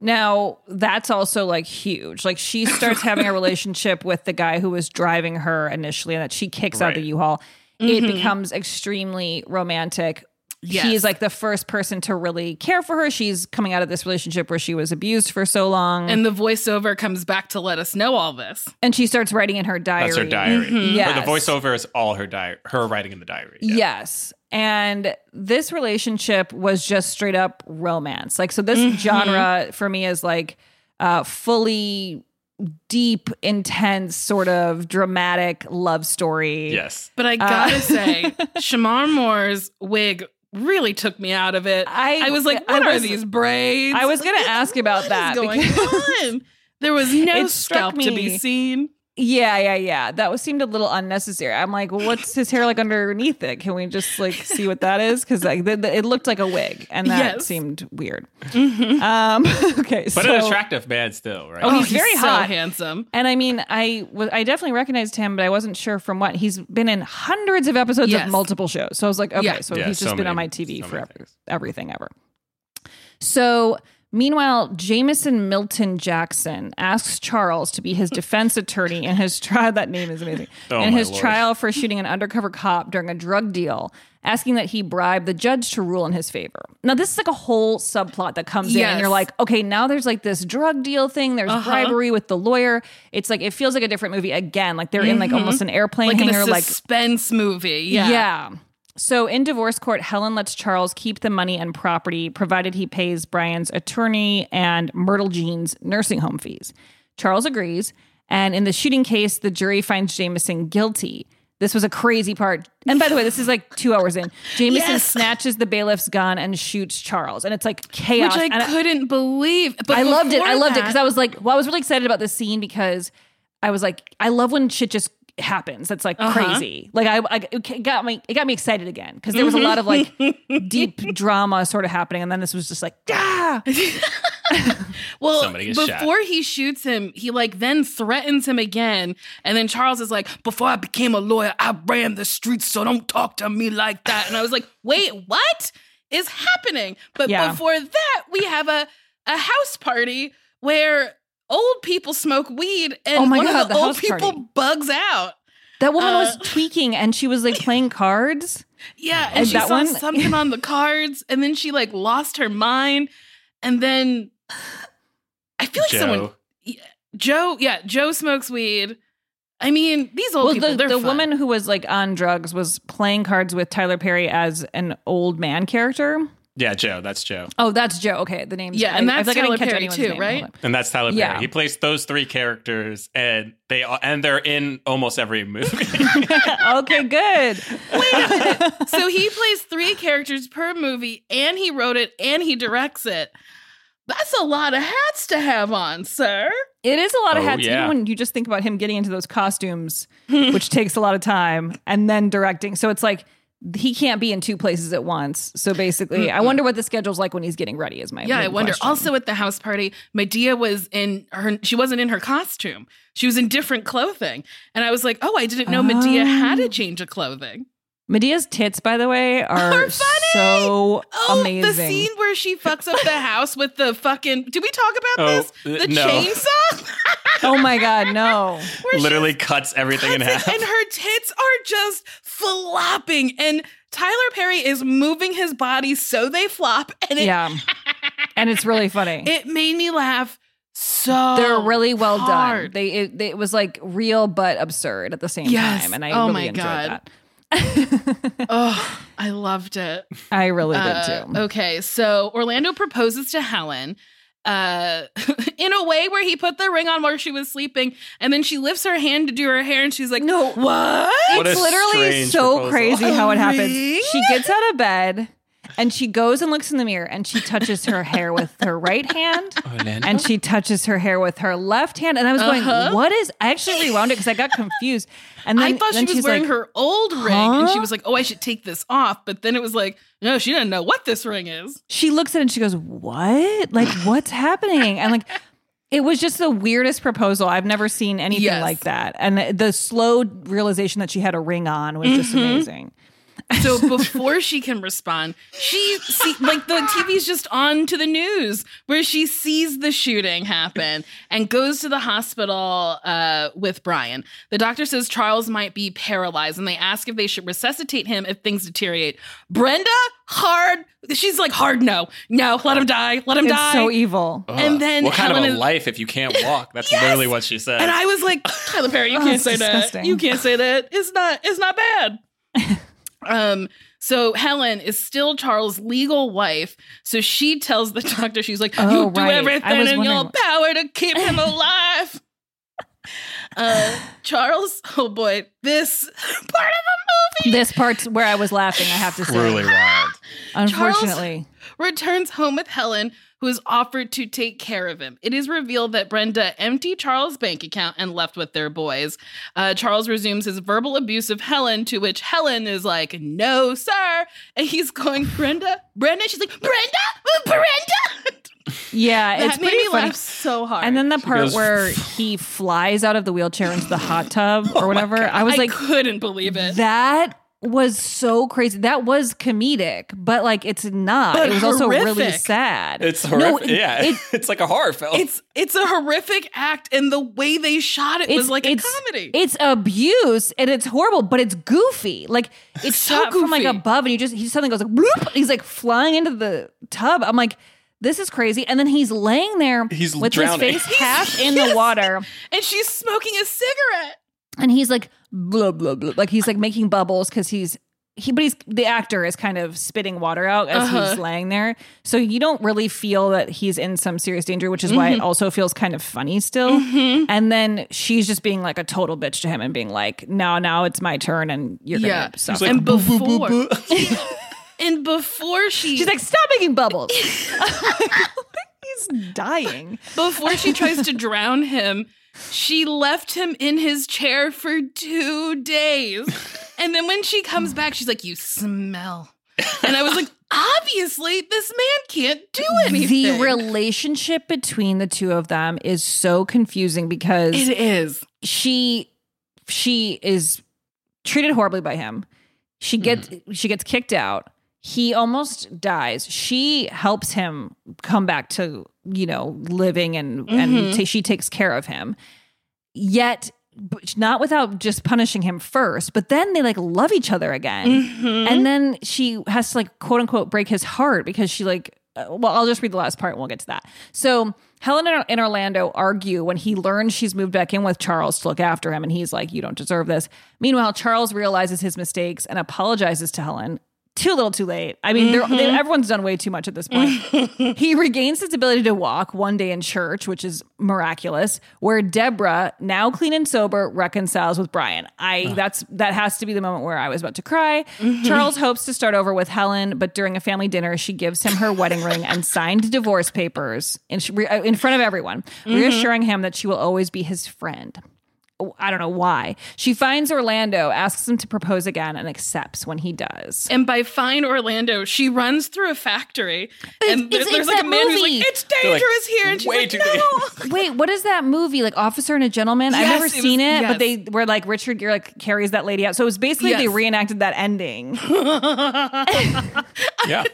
Now, that's also like huge. Like she starts having a relationship with the guy who was driving her initially and that she kicks out the U-Haul. It Mhm. becomes extremely romantic. Yes. He is like the first person to really care for her. She's coming out of this relationship where she was abused for so long. And the voiceover comes back to let us know all this. and she starts writing in her diary. That's her diary. Mhm. Yes. Or the voiceover is all her diary, her writing in the diary. Yeah. Yes. And this relationship was just straight up romance. Like, so this Mhm. genre for me is like uh, fully deep, intense, sort of dramatic love story. Yes. But I Uh, gotta say, Shemar Moore's wig really took me out of it. I- I was like, I what are was- these braids? I was going to ask about that. that. is going because- on? There was no It struck scalp to be seen. Yeah, yeah, yeah. That was seemed a little unnecessary. I'm like, well, what's his hair like underneath it? Can we just like see what that is? Because like th- th- it looked like a wig, and that Yes. seemed weird. Um, okay, But so an attractive man still, right? Oh, he's very so hot. handsome. And I mean, I was I definitely recognized him, but I wasn't sure from what. He's been in hundreds of episodes Yes. of multiple shows. So I was like, okay, Yeah. so Yeah, he's just so been on my TV so for many everything ever. So meanwhile, Jameson Milton Jackson asks Charles to be his defense attorney in his trial. That name is amazing. Oh, in my his Lord. trial for shooting an undercover cop during a drug deal. Asking that he bribe the judge to rule in his favor. Now, this is like a whole subplot that comes in, and you're like, okay, now there's like this drug deal thing. There's Uh-huh. bribery with the lawyer. It's like it feels like a different movie again. Like they're in like Mhm. almost an airplane Like in hangar. a Like suspense movie. Yeah. yeah. So in divorce court, Helen lets Charles keep the money and property provided he pays Brian's attorney and Myrtle Jean's nursing home fees. Charles agrees, and in the shooting case, the jury finds Jameson guilty. This was a crazy part. And by the way, this is like two hours in. Jameson Yes. snatches the bailiff's gun and shoots Charles, and it's like chaos. Which I And couldn't believe. But I loved it. I loved it because I was like, well, I was really excited about this scene because I was like, I love when shit just happens. That's like Uh-huh. crazy. Like I, I it got me, it got me excited again because there was a lot of like deep drama sort of happening, and then this was just like, ah, Well, Somebody gets shot. before he shoots him, he like then threatens him again, and then Charles is like, "Before I became a lawyer, I ran the streets, so don't talk to me like that." And I was like, "Wait, what is happening?" But Yeah. before that, we have a a house party where old people smoke weed, and Oh my one God, of the, the old people party. bugs out. that woman Uh, was tweaking and she was like playing cards. Yeah, and, And she that saw one- something on the cards, and then she like lost her mind, and then I feel like Joe. someone Joe, yeah, Joe smokes weed. I mean, these old well, people, the, they're the fun. woman who was like on drugs was playing cards with Tyler Perry as an old man character. Yeah, Joe. That's Joe. Oh, that's Joe. Okay, the name's Yeah, and I- I that's feel like I Tyler didn't catch Perry anyone's too, name. right? And that's Tyler Yeah. Perry. He plays those three characters, and they are, and they're in almost every movie. okay, good. Wait a minute. so he plays three characters per movie, and he wrote it, and he directs it. That's a lot of hats to have on, sir. It is a lot of Oh, hats, yeah. even when you just think about him getting into those costumes, hmm. which takes a lot of time, and then directing. So it's like he can't be in two places at once. So basically, I Mm-mm. wonder what the schedule's like when he's getting ready. Is my yeah, I wonder. question. Also, at the house party, Madea was in her. She wasn't in her costume. She was in different clothing, and I was like, "Oh, I didn't know Madea had a oh. change of clothing." Madea's tits, by the way, are so Oh, amazing. the scene where she fucks up the house with the fucking. Did we talk about Oh, this? The no. chainsaw. oh my god, no! Literally cuts everything in half. and her tits are just flopping and Tyler Perry is moving his body so they flop and it, yeah, and it's really funny. it made me laugh so They're really well done. They it, it was like real but absurd at the same Yes. time, and I Oh really my enjoyed God. that. oh I loved it I really did Uh, too. okay so Orlando proposes to Helen uh in a way where he put the ring on while she was sleeping and then she lifts her hand to do her hair and she's like No. what What it's literally so proposal. crazy how it happens. She gets out of bed And she goes and looks in the mirror and she touches her hair with her right hand Orlando? and she touches her hair with her left hand. And I was going, Uh-huh. what is, I actually rewound it because I got confused. And then, I thought she was wearing like, her old ring, and she was like, "Oh, I should take this off." But then it was like, no, she didn't know what this ring is. she looks at it and she goes, what? Like, what's happening? And like, it was just the weirdest proposal. I've never seen anything Yes. like that. And the, the slow realization that she had a ring on was just Mhm. amazing. So before she can respond, she see like the TV's just on to the news where she sees the shooting happen and goes to the hospital uh, with Brian. The doctor says Charles might be paralyzed, and they ask if they should resuscitate him if things deteriorate. Brenda, hard. She's like hard. No, no, let him die. Let him It's die. so evil. And then what kind Helen of a is- life if you can't walk? That's literally what she said. And I was like, Tyler Perry, you Oh, can't it's say disgusting. that. You can't say that. It's not. It's not bad. Um. So Helen is still Charles' legal wife. So she tells the doctor, she's like, Oh, "You do right. I everything in your power to keep him alive." uh, Charles. Oh boy, this part of the movie. This part's where I was laughing, I have to say. Truly wild. Unfortunately. returns home with Helen, who is offered to take care of him. It is revealed that Brenda emptied Charles' bank account and left with their boys. Uh, Charles resumes his verbal abuse of Helen, to which Helen is like, "No, sir," and he's going, "Brenda, Brenda." She's like, "Brenda, Brenda." Yeah, That it's made pretty me funny. laugh so hard. And then the part goes- where he flies out of the wheelchair into the hot tub or whatever, I was I like, couldn't believe it. that was so crazy. That was comedic, but like it's not. But it was also really sad. It's No, horrific. it- yeah, it- it's like a horror film. it's it's a horrific act, and the way they shot it was like a it's, comedy. It's abuse and it's horrible, but it's goofy. Like it's So shot from like goofy. above, and you just he suddenly goes like bloop. He's like flying into the tub. I'm like, this is crazy. And then he's laying there He's with drowning. his face half in Yes. the water. and she's smoking a cigarette. and he's like blah blah blah like he's like making bubbles because he's he but he's the actor is kind of spitting water out as Uh-huh. he's laying there so you don't really feel that he's in some serious danger which is why Mm-hmm. it also feels kind of funny still and then she's just being like a total bitch to him and being like no now it's my turn and you're gonna Yeah. suffer. and before and before she she's like stop making bubbles he's dying before she tries to drown him, she left him in his chair for two days. And then when she comes back, she's like, You smell. And I was like, Obviously, this man can't do anything. the relationship between the two of them is so confusing because it is. she she is treated horribly by him. She gets mm. she gets kicked out. He almost dies. She helps him come back to you know living and and Mhm. ta- she takes care of him. Yet not without just punishing him first, but then they like love each other again. Mhm. And then she has to like quote unquote break his heart because she like uh, well I'll just read the last part and we'll get to that. So Helen and- and Orlando argue when he learns she's moved back in with Charles to look after him and he's like you don't deserve this. Meanwhile Charles realizes his mistakes and apologizes to Helen. Too little, too late. I mean, they're, they, mm-hmm. everyone's done way too much at this point. he regains his ability to walk one day in church, which is miraculous. Where Deborah, now clean and sober, reconciles with Brian. I that's that has to be the moment where I was about to cry. Mm-hmm. Charles hopes to start over with Helen, but during a family dinner, she gives him her wedding ring and signed divorce papers in, uh, in front of everyone, mm-hmm. reassuring him that she will always be his friend. I don't know why. She finds Orlando, asks him to propose again, and accepts when he does. And by find Orlando, she runs through a factory, and there- it's- there's it's like a that man who's movie. like, "It's They're like, dangerous here," and she's way like, too "No." Wait, what is that movie? Like Officer and a Gentleman? I've never it was- seen it, yes. but they were like Richard Gere like carries that lady out. So it was basically they reenacted that ending. yeah.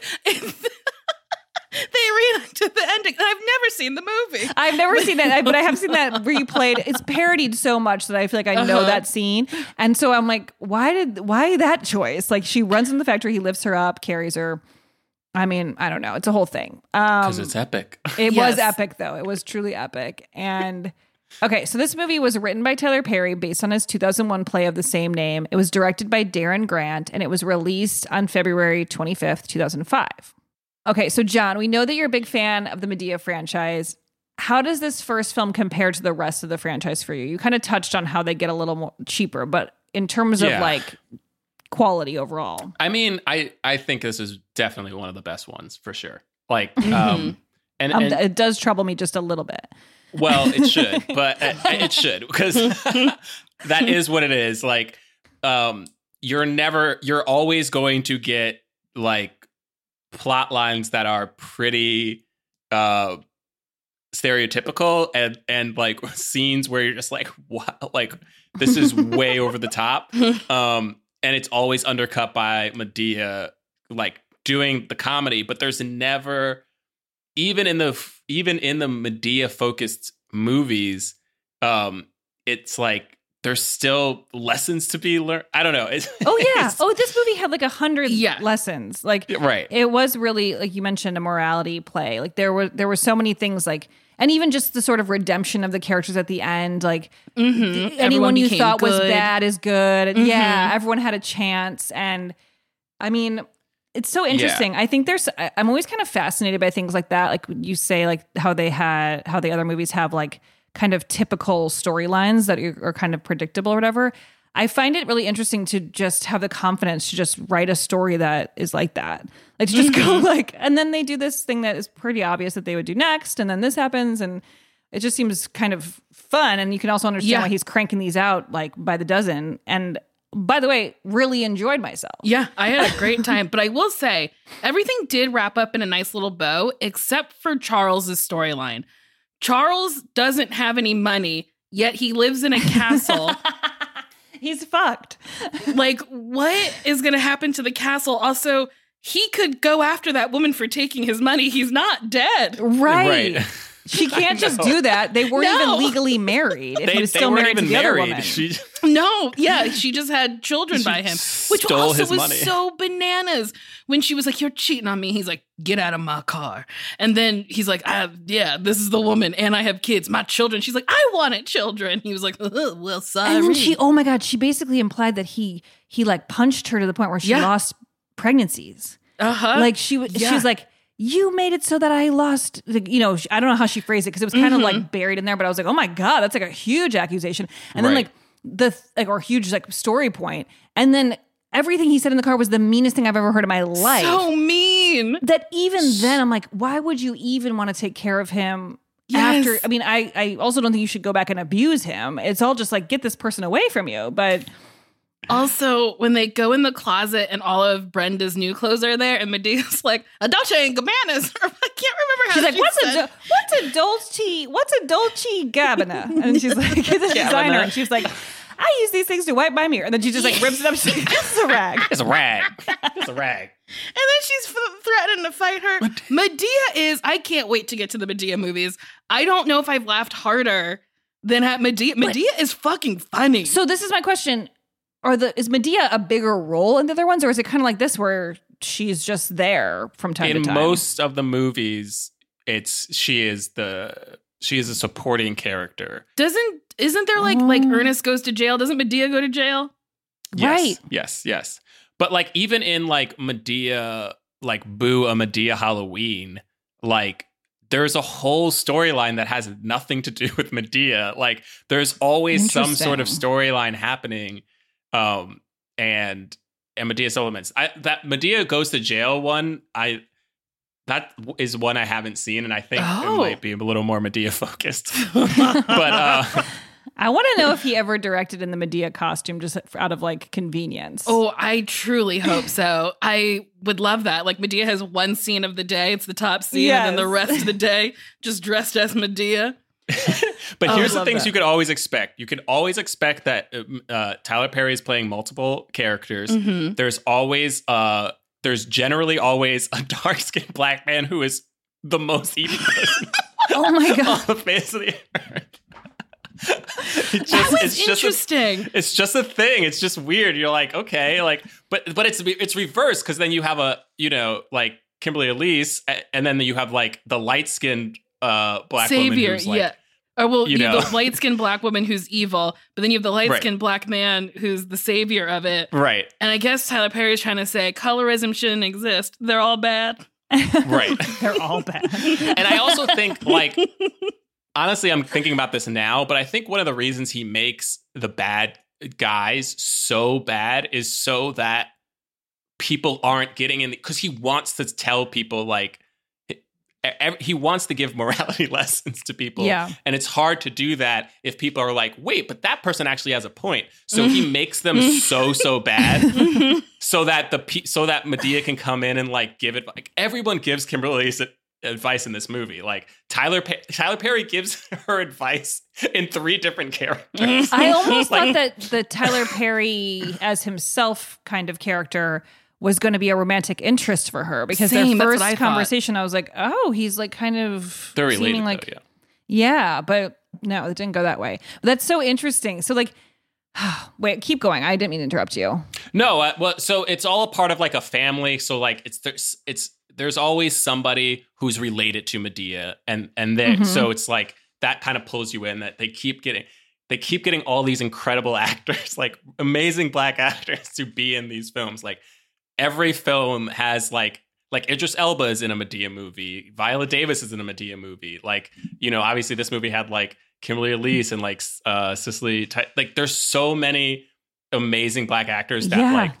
They reenacted the ending. I've never seen the movie. I've never seen that, but I have seen that replayed. It's parodied so much that I feel like I know Uh-huh. that scene. And so I'm like, why did why that choice? Like she runs in the factory, he lifts her up, carries her. I mean, I don't know. It's a whole thing. Um, Because it's epic. It was epic, though. It was truly epic. And okay, so this movie was written by Tyler Perry based on his 2001 play of the same name. It was directed by Darren Grant and it was released on February 25th, 2005. Okay, so Jon, we know that you're a big fan of the Madea franchise. How does this first film compare to the rest of the franchise for you? You kind of touched on how they get a little more cheaper, but in terms of like quality overall. I mean, I I think this is definitely one of the best ones for sure. Like, um, and, Um, and it does trouble me just a little bit. well, it should, but uh, it should because that is what it is. Like, um, you're never, you're always going to get like plot lines that are pretty uh stereotypical and and like scenes where you're just like wow like this is way over the top. Um and it's always undercut by Madea like doing the comedy but there's never even in the even in the Madea focused movies um it's like there's still lessons to be learned I don't know it's, Oh yeah. it's- oh, this movie had like a hundred lessons. Like right it was really like you mentioned a morality play. Like there were there were so many things like and even just the sort of redemption of the characters at the end. Like Mhm. th- anyone you became thought was bad is good. And Yeah, everyone had a chance. And I mean, it's so interesting. I think there's I'm always kind of fascinated by things like that. Like you say, like how they had how the other movies have like kind of typical storylines that are are kind of predictable or whatever. I find it really interesting to just have the confidence to just write a story that is like that. Like to just go Mhm. like and then they do this thing that is pretty obvious that they would do next and then this happens and it just seems kind of fun and you can also understand Yeah. why he's cranking these out like by the dozen and by the way, really enjoyed myself. Yeah, I had a great time. but I will say, everything did wrap up in a nice little bow, except for Charles's storyline. Charles doesn't have any money, yet he lives in a castle. He's fucked. like, what is going to happen to the castle? Also, he could go after that woman for taking his money. He's not dead. Right. She can't just do that. They weren't No. even legally married. If They- he was they still weren't married to even the other married. woman. She- No, yeah, she just had children by him, which stole also his was money. so bananas. When she was like, "You're cheating on me," he's like, "Get out of my car," and then he's like, I, "Yeah, this is the woman, and I have kids, my children." She's like, "I wanted children." He was like, "Well, sorry." And then she, oh my god, she basically implied that he he like punched her to the point where she Yeah. lost pregnancies. uh huh. Like she was, she was like, "You made it so that I lost." The, you know, I don't know how she phrased it because it was kind of Mhm. like buried in there. But I was like, "Oh my god, that's like a huge accusation." And then Right. like the like or huge like story point, and then everything he said in the car was the meanest thing I've ever heard in my life. so mean. that even then I'm like, why would you even want to take care of him Yes. after? I mean, I I also don't think you should go back and abuse him. It's all just like get this person away from you. But Also, when they go in the closet and all of Brenda's new clothes are there, and Madea's like, "A Dolce and Gabbana's," I can't remember how she's like, what's said. a do- what's a Dolce what's a Dolce Gabbana? And she's like, it's a designer, and she's like. I use these things to wipe my mirror, and then she just like rips it up. She's like, "This is a rag." it's a rag it's a rag And then she's f- threatening to fight her. Madea is, I can't wait to get to the Madea movies. I don't know if I've laughed harder than at Madea. Madea is fucking funny. So this is my question: Are the is Madea a bigger role in the other ones, or is it kind of like this where she's just there from time in to time? In most of the movies it's she is the she is a supporting character Doesn't, isn't there like, like Oh. Ernest goes to jail? Doesn't Madea go to jail? Yes, Right. Yes, yes. But like even in like Madea, like Boo a Madea Halloween, like there's a whole storyline that has nothing to do with Madea. Like there's always some sort of storyline happening. Um and and Madea supplements. I that Madea goes to jail one, I that is one I haven't seen, and I think Oh. it might be a little more Madea focused. but uh I want to know if he ever directed in the Madea costume just out of like convenience. Oh, I truly hope so. I would love that. Like Madea has one scene of the day, it's the top scene, and then the rest of the day just dressed as Madea. But Oh, here's the things that. you could always expect. You could always expect that um, uh, Tyler Perry is playing multiple characters. Mhm. There's always, uh, there's generally always a dark skinned black man who is the most evil oh my on god. the face of the earth. It That was it's just a- interesting. it's just a thing. It's just weird. You're like, okay, like, but but it's it's reversed because then you have a you know like Kimberly Elise, and then you have like the light skinned uh black woman Savior, who's like, yeah. Or well, you you, know. have the light skinned black woman who's evil, but then you have the light skinned black man who's the savior of it. right, And I guess Tyler Perry's trying to say colorism shouldn't exist. They're all bad. right. They're all bad. and I also think like honestly, I'm thinking about this now, but I think one of the reasons he makes the bad guys so bad is so that people aren't getting in because he wants to tell people like he wants to give morality lessons to people. Yeah. and it's hard to do that if people are like wait but that person actually has a point. So he makes them so so bad so that the so that Madea can come in and like give it like everyone gives Kimberly advice in this movie. Like Tyler pa- Tyler Perry gives her advice in three different characters. I almost Like- thought that the Tyler Perry as himself kind of character was going to be a romantic interest for her because Same, their first I thought. conversation, I was like, oh, he's like kind of they're related seeming though, like yeah yeah, but no, it didn't go that way. But that's so interesting. So like, wait, keep going. I didn't mean to interrupt you. No, uh, well, so it's all a part of like a family. So like it's there's it's there's always somebody who's related to Madea, and and then Mhm. so it's like that kind of pulls you in that they keep getting they keep getting all these incredible actors, like amazing black actors, to be in these films. Like every film has like like Idris Elba is in a Madea movie, Viola Davis is in a Madea movie. Like you know, obviously this movie had like Kimberly Elise and like uh Cicely. Ty- like there's so many amazing black actors that Yeah. like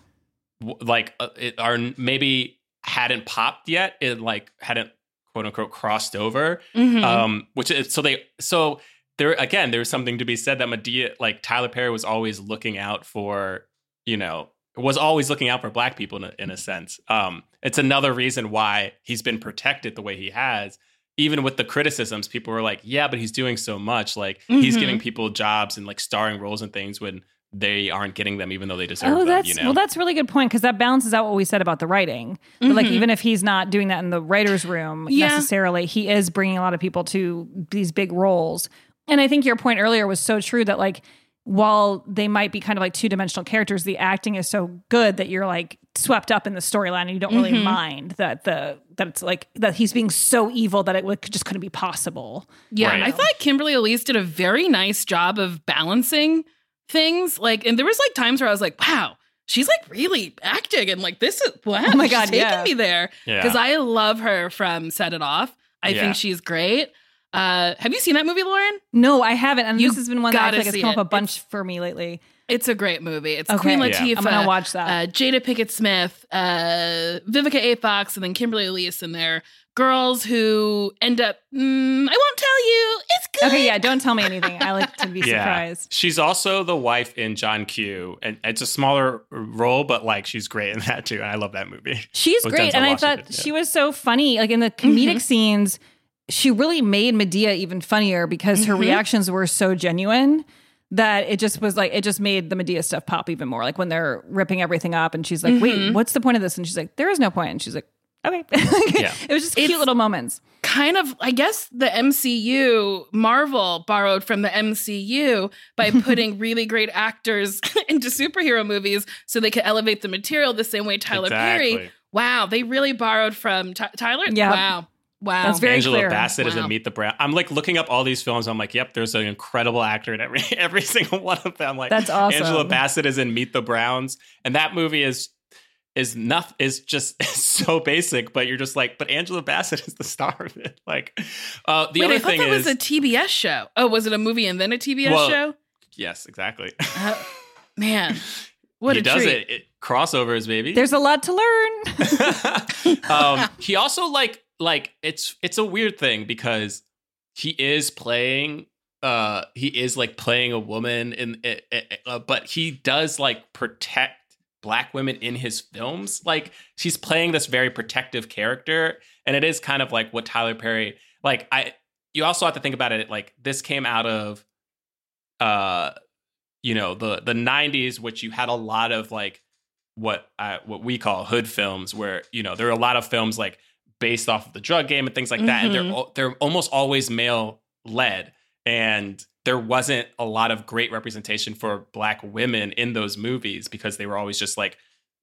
w- like uh, it are maybe hadn't popped yet. It like hadn't quote unquote crossed over. Mhm. Um, which is so they so there again there's something to be said that Madea like Tyler Perry was always looking out for you know was always looking out for black people in a, in a sense. Um, it's another reason why he's been protected the way he has. Even with the criticisms, people were like, "Yeah, but he's doing so much. Like he's Mhm. giving people jobs and like starring roles and things when they aren't getting them, even though they deserve Oh, them." that's You know? well, that's a really good point because that balances out what we said about the writing. But like, Mhm. even if he's not doing that in the writers' room Yeah. necessarily, he is bringing a lot of people to these big roles. And I think your point earlier was so true that like, while they might be kind of like two dimensional characters, the acting is so good that you're like swept up in the storyline and you don't really Mhm. mind that the that it's like that he's being so evil that it would, just couldn't be possible. Yeah, Right. I thought Kimberly Elise did a very nice job of balancing things. Like, and there was like times where I was like, wow, she's like really acting, and like this is wow, Oh my she's God, taking yeah. me there Yeah. because I love her from Set It Off. I Yeah. think she's great. Uh, have you seen that movie, Lauren? No, I haven't, and You this has been one that I gotta feel like it's see come it. up a bunch for me lately. It's a great movie. It's Okay. Queen Yeah. Latifah. I'm gonna watch that. Uh, Jada Pinkett Smith, uh, Vivica A. Fox, and then Kimberly Elise, and they're girls who end up. Mm, I won't tell you. It's good. Okay, yeah, don't tell me anything. I like to be surprised. She's also the wife in John Q, and it's a smaller role, but like she's great in that too. And I love that movie. She's great, Denzel and I Washington, thought yeah. she was so funny. Like in the comedic Mhm. scenes, she really made Madea even funnier because her Mhm. reactions were so genuine that it just was like it just made the Madea stuff pop even more. Like when they're ripping everything up, and she's like, "Wait, Mhm. what's the point of this?" And she's like, "There is no point." And she's like, "Okay." Yeah. it was just cute It's- little moments. kind of i guess the mcu marvel borrowed from the mcu by putting really great actors into superhero movies so they could elevate the material the same way tyler perry wow they really borrowed from Ty- tyler Yeah. wow wow That's very Angela clear. Bassett is Wow. in Meet the Brown. I'm like looking up all these films. I'm like, yep, there's an incredible actor in every every single one of them. Like That's awesome. Angela Bassett is in Meet the Browns, and that movie is is not is just so basic. But you're just like, but Angela Bassett is the star of it. Like, uh, the Wait, other I thought thing that is, was a tbs show oh was it a movie and then a tbs Well, show yes, exactly. Uh, man what he a does treat it. it. Crossovers, baby. There's a lot to learn. um, he also like like it's it's a weird thing because he is playing uh he is like playing a woman in uh, uh, but he does like protect black women in his films. Like she's playing this very protective character and it is kind of like what Tyler Perry like I you also have to think about it like this came out of uh you know the the 90s which you had a lot of like what I, what we call hood films where you know there are a lot of films like based off of the drug game and things like that and they're Mhm. they're almost always male led and there wasn't a lot of great representation for black women in those movies because they were always just like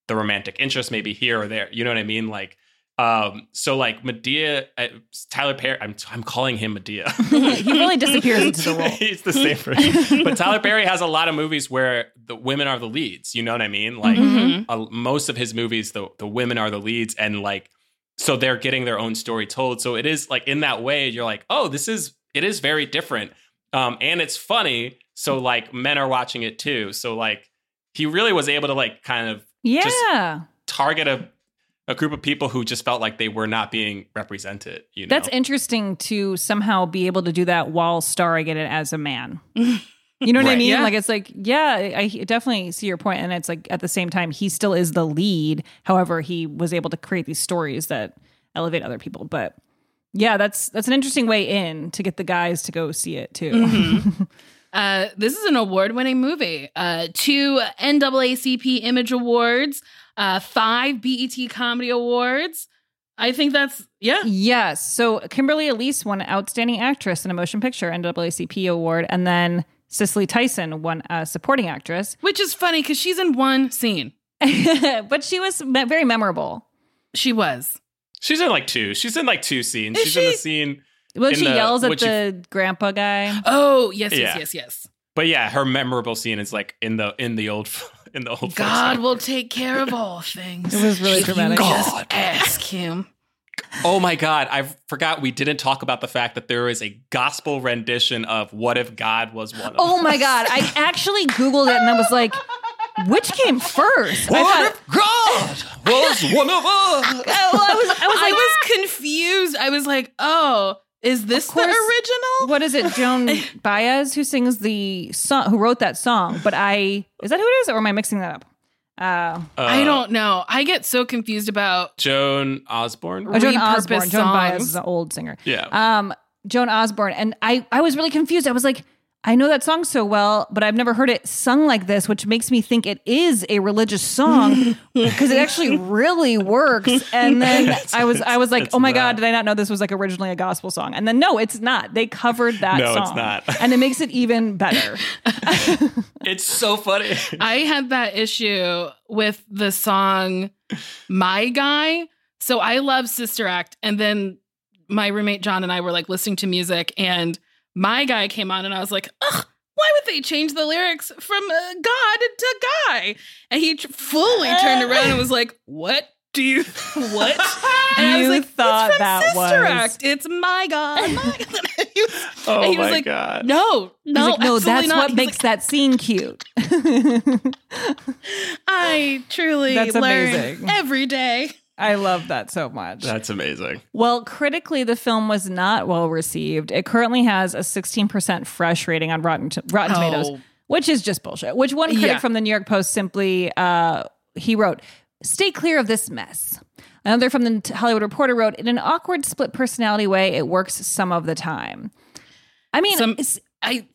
the romantic interest maybe here or there you know what i mean like um so like madea uh, tyler perry i'm i'm calling him madea he really disappears into the role. He's the same person. But Tyler Perry has a lot of movies where the women are the leads. You know what I mean? Like Mhm. uh, most of his movies, the the women are the leads, and like so they're getting their own story told. So it is like in that way, you're like, oh, this is it is very different, um, and it's funny. So like men are watching it too. So like he really was able to like kind of just Yeah. target a a group of people who just felt like they were not being represented. You know, That's interesting to somehow be able to do that while starring in it as a man. You know what I mean? Yeah. Like it's like, yeah, I definitely see your point, and it's like at the same time, he still is the lead. However, he was able to create these stories that elevate other people. But yeah, that's that's an interesting way in to get the guys to go see it too. Mhm. Uh, this is an award-winning movie. Uh, two NAACP Image Awards, uh, five BET Comedy Awards. I think that's yeah. Yes. So Kimberly Elise won Outstanding Actress in a Motion Picture NAACP award, and then Cicely Tyson won uh, Supporting Actress. Which is funny because she's in one scene, but she was me- very memorable. She was. she's in like two. She's in like two scenes. Is she's in the scene. When she the- yells at when she- the grandpa guy. Oh yes, yes, Yeah. yes, yes. But yeah, her memorable scene is like in the in the old in the old. God will take care of all things. It was really If dramatic. You just God. ask him. Oh my God, I forgot we didn't talk about the fact that there is a gospel rendition of "What If God Was One of oh us. Oh Us." my god! I actually googled it and I was like, which came first? I What thought, God was one of us. Oh, I was, I was I was ah! confused. I was like, oh, is this the original? what is it? Joan Baez who sings the song, who wrote that song? But I is that who it is, or am I mixing that up? Uh, I don't know. I get so confused about Joan Osborne. oh, Joan repurposed Osborne. Joan Baez is an old singer. Yeah. Um, Joan Osborne, and I, I was really confused. I was like, I know that song so well, but I've never heard it sung like this, which makes me think it is a religious song because it actually really works. And then I was, I was like, oh my not. god, did I not know this was like originally a gospel song? And then no, it's not. They covered that No, song. it's not. and it makes it even better. It's so funny. I had that issue with the song My Guy. So I love Sister Act. And then my roommate John and I were like listening to music, and My Guy came on, and I was like, ugh. Why would they change the lyrics from uh, God to Guy? And he tr- fully turned around and was like, "What do you what?" And I was like, thought "It's from that Sister was- Act. It's my God." My God. And he was, Oh and he was my like, God. "No, no, like, no, that's not." what He's makes like, that scene cute. I truly That's learn amazing. every day. I love that so much. That's amazing. Well, critically, the film was not well received. It currently has a 16% fresh rating on Rotten, Rotten Oh. Tomatoes, which is just bullshit. Which one critic Yeah. from the New York Post simply, uh, he wrote, Stay clear of this mess. Another from the Hollywood Reporter wrote, In an awkward split personality way, it works some of the time. I mean, Some- it's- I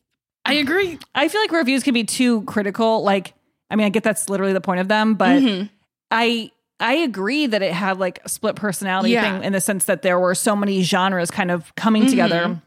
I agree. I feel like reviews can be too critical. Like, I mean, I get that's literally the point of them, but Mhm. I I agree that it had like a split personality Yeah. thing in the sense that there were so many genres kind of coming Mhm. together.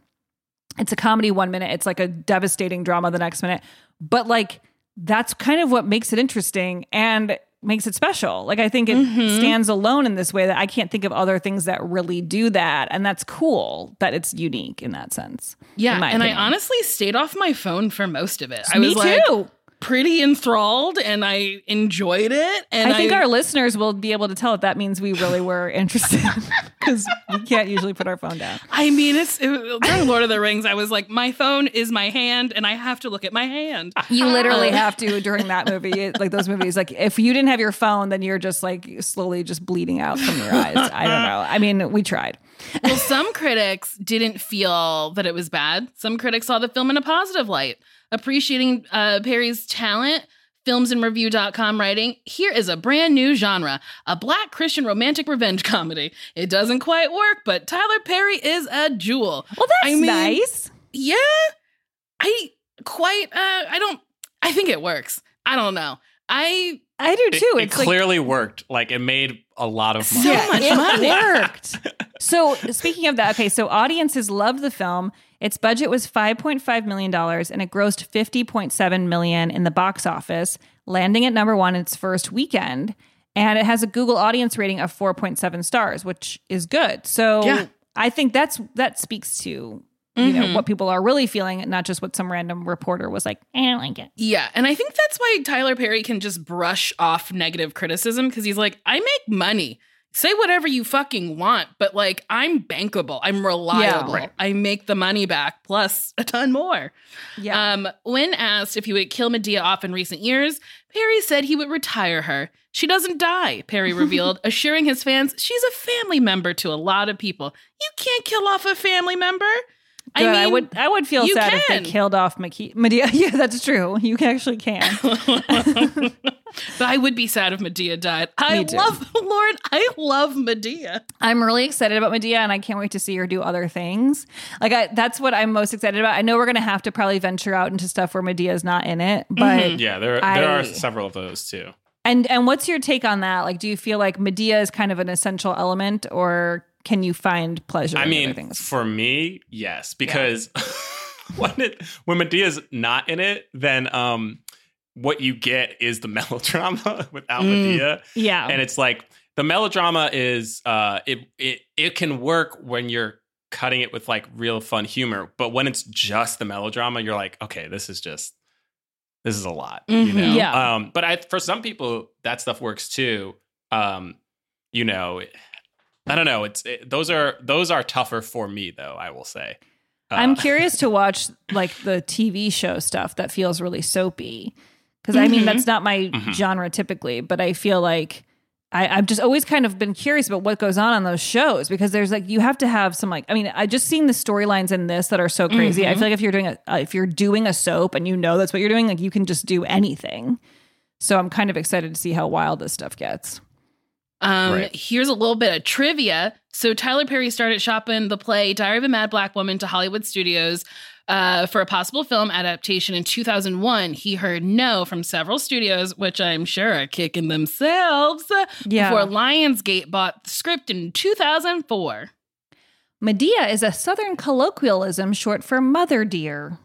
It's a comedy one minute, it's like a devastating drama the next minute. But like that's kind of what makes it interesting and makes it special. Like I think it Mhm. stands alone in this way that I can't think of other things that really do that. And that's cool that it's unique in that sense. Yeah, and opinion. I honestly stayed off my phone for most of it. I Me was like too. Pretty enthralled and I enjoyed it. And I think our listeners will be able to tell if that means we really were interested because we can't usually put our phone down. I mean, it's it, during Lord of the Rings. I was like, my phone is my hand, and I have to look at my hand. You literally Uh, have to during that movie, like those movies. Like if you didn't have your phone, then you're just like slowly just bleeding out from your eyes. I don't know. I mean, we tried. Well, some critics didn't feel that it was bad. Some critics saw the film in a positive light, appreciating uh, Perry's talent. Filmsinreview.com writing, here is a brand new genre, a black Christian romantic revenge comedy. It doesn't quite work, but Tyler Perry is a jewel. Well, that's I mean, nice. Yeah. I quite uh I don't I think it works. I don't know. I I do too. it it's like clearly worked. Like it made a lot of money. So much it money. worked. So speaking of that, okay, so audiences loved the film. Its budget was five point five million dollars, and it grossed fifty point seven million in the box office, landing at number one its first weekend. And it has a Google audience rating of four point seven stars, which is good. So Yeah. I think that's that speaks to you know Mhm. what people are really feeling, not just what some random reporter was like. I don't like it. Yeah, and I think that's why Tyler Perry can just brush off negative criticism because he's like, I make money. say whatever you fucking want, but like I'm bankable, I'm reliable, right. I make the money back plus a ton more. Yeah. Um, when asked if he would kill Madea off in recent years, Perry said he would retire her. She doesn't die, Perry revealed, assuring his fans she's a family member to a lot of people. You can't kill off a family member. Good. I, mean, would I would feel sad can. if they killed off Maki- Madea. Yeah, that's true. You actually can. but I would be sad if Madea died. I Me love Lauren. I love Madea. I'm really excited about Madea, and I can't wait to see her do other things. Like I, that's what I'm most excited about. I know we're gonna have to probably venture out into stuff where Madea's not in it, mm-hmm. but Yeah, there there I- are several of those too. And and what's your take on that? Like, do you feel like Madea is kind of an essential element, or can you find pleasure? I in mean, for me, yes, because when it when Madea's not in it, then um, what you get is the melodrama without Mm. Madea. Yeah. and it's like the melodrama is uh, it it it can work when you're cutting it with like real fun humor, but when it's just the melodrama, you're like, okay, this is just this is a lot, you Mhm. know. Yeah. Um, but I for some people that stuff works too. Um, you know, I don't know. It's it, those are those are tougher for me though. I will say. Uh, I'm curious to watch like the TV show stuff that feels really soapy. Because I mean, Mhm. that's not my Mhm. genre typically, but I feel like I, I've just always kind of been curious about what goes on on those shows because there's like you have to have some like I mean I just seen the storylines in this that are so crazy. I Mhm. feel like if you're doing a uh, if you're doing a soap and you know that's what you're doing, like you can just do anything. So I'm kind of excited to see how wild this stuff gets. Um, Right. Here's a little bit of trivia. So Tyler Perry started shopping the play Diary of a Mad Black Woman to Hollywood studios uh, for a possible film adaptation in 2001. He heard no from several studios, which I'm sure are kicking themselves, Yeah. before Lionsgate bought the script in 2004. Madea is a Southern colloquialism short for mother dear.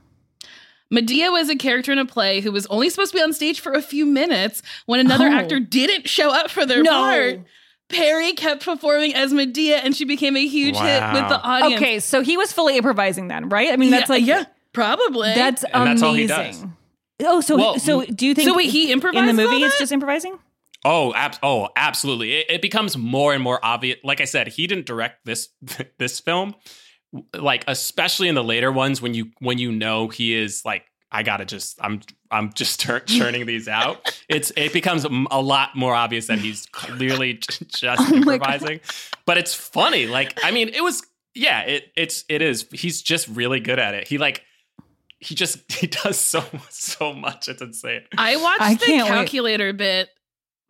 Madea was a character in a play who was only supposed to be on stage for a few minutes when another Oh. actor didn't show up for their No. part. Perry kept performing as Madea and she became a huge hit with the audience. Okay, so he was fully improvising then, right? I mean, that's Yeah, like yeah, probably. That's And that's all he amazing. Oh, so Well, so do you think? so wait, he in the movie? It's just improvising. Oh, ab- oh, absolutely. It, it becomes more and more obvious. Like I said, he didn't direct this this film. Like especially in the later ones, when you when you know he is like, I gotta just, I'm I'm just tur- churning these out. It's it becomes a lot more obvious that he's clearly just Oh improvising. But it's funny. Like I mean, it was yeah. It it's it is. He's just really good at it. He like he just he does so so much. It's insane. I watched I the can't wait. calculator bit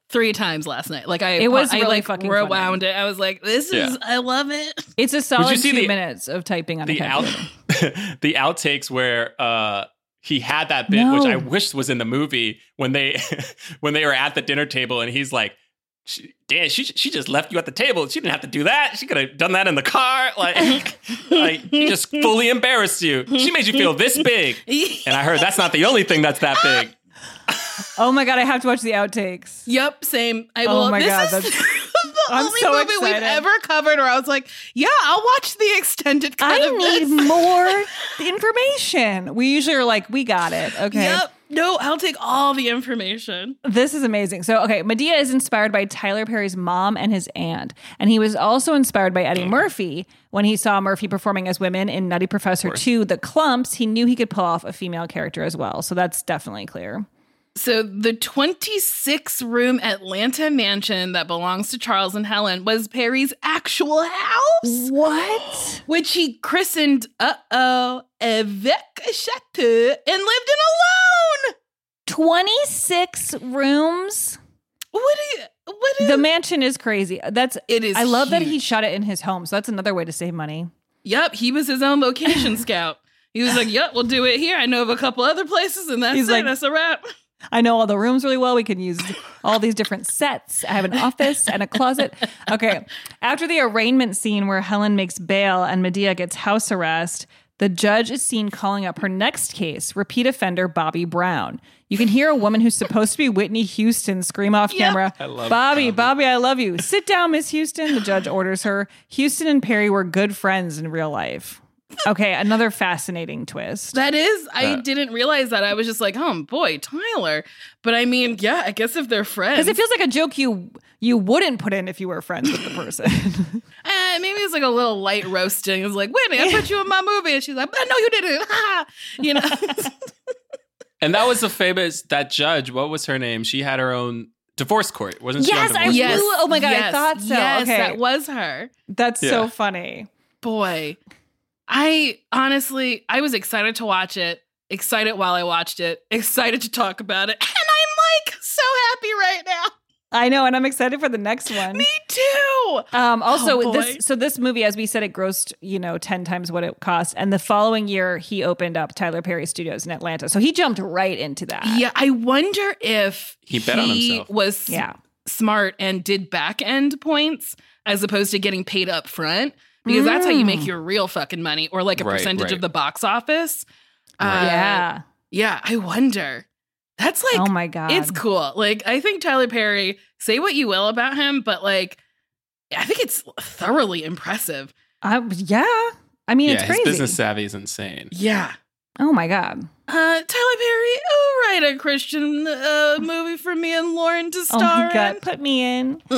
three times last night. Like I, It was I really like fucking rewound it. I was like, this Yeah. is, I love it. It's a solid see two the- minutes of typing on a the out the outtakes where uh he had that bit which I wish was in the movie when they when they were at the dinner table and he's like she, Dan, she she just left you at the table. She didn't have to do that. She could have done that in the car. Like, like she just fully embarrassed you. She made you feel this big. And I heard that's not the only thing that's that big. Oh my god, I have to watch the outtakes. Yep, same. I Oh will. my this God, is that's- the I'm only so movie we've ever covered where I was like, yeah, I'll watch the extended cut I need more information. We usually are like, we got it. Okay. Yep. No, I'll take all the information. This is amazing. So, okay, Madea is inspired by Tyler Perry's mom and his aunt. And he was also inspired by Eddie Murphy. When he saw Murphy performing as women in Nutty Professor 2, The Klumps, he knew he could pull off a female character as well. So that's definitely clear. So the 26 room Atlanta mansion that belongs to Charles and Helen was Perry's actual house. What? Which he christened uh-oh Avec Chateau and lived in alone. 26 rooms? What do you what is The mansion is crazy. That's It is I love that he huge. shot it in his home. So that's another way to save money. Yep, he was his own location scout. He was like, "Yep, we'll do it here. I know of a couple other places, and that's He's it. like- that's a wrap." I know all the rooms really well. We can use all these different sets. I have an office and a closet. Okay. After the arraignment scene where Helen makes bail and Madea gets house arrest, the judge is seen calling up her next case, repeat offender Bobby Brown. You can hear a woman who's supposed to be Whitney Houston scream off camera, I love Bobby, Bobby, I love you. Sit down, Miss Houston. The judge orders her. Houston and Perry were good friends in real life. Okay, another fascinating twist. That is, I Uh, didn't realize that. I was just like, oh boy, Tyler. But I mean, yeah, I guess if they're friends, Because it feels like a joke you you wouldn't put in if you were friends with the person. eh, maybe it's like a little light roasting. It's like, wait I put you in my movie, and she's like, no, you didn't. you know, And that was the famous that judge. What was her name? She had her own divorce court, wasn't she? on Yes, I yes, knew- oh my God, I thought so. Yes, Okay. that was her. That's so funny. Boy, I honestly, I was excited to watch it. Excited while I watched it. Excited to talk about it, and I'm like so happy right now. I know, and I'm excited for the next one. Me too. Um, also, Oh, this so this movie, as we said, it grossed you know ten times what it cost, and the following year he opened up Tyler Perry Studios in Atlanta, so he jumped right into that. Yeah, I wonder if He bet on himself. was Yeah. smart and did back end points as opposed to getting paid up front because that's how you make Mm. your real fucking money or like a Right, percentage right. of the box office. Right. Uh, yeah. Yeah, I wonder. That's like oh my god, it's cool. Like I think Tyler Perry, say what you will about him, but like I think it's thoroughly impressive. I, yeah. I mean, yeah, it's his crazy. business savvy is insane. Yeah. Oh my god. Uh, Tyler Perry, oh, write a Christian uh, movie for me and Lauren to Oh star my god, in. put me in.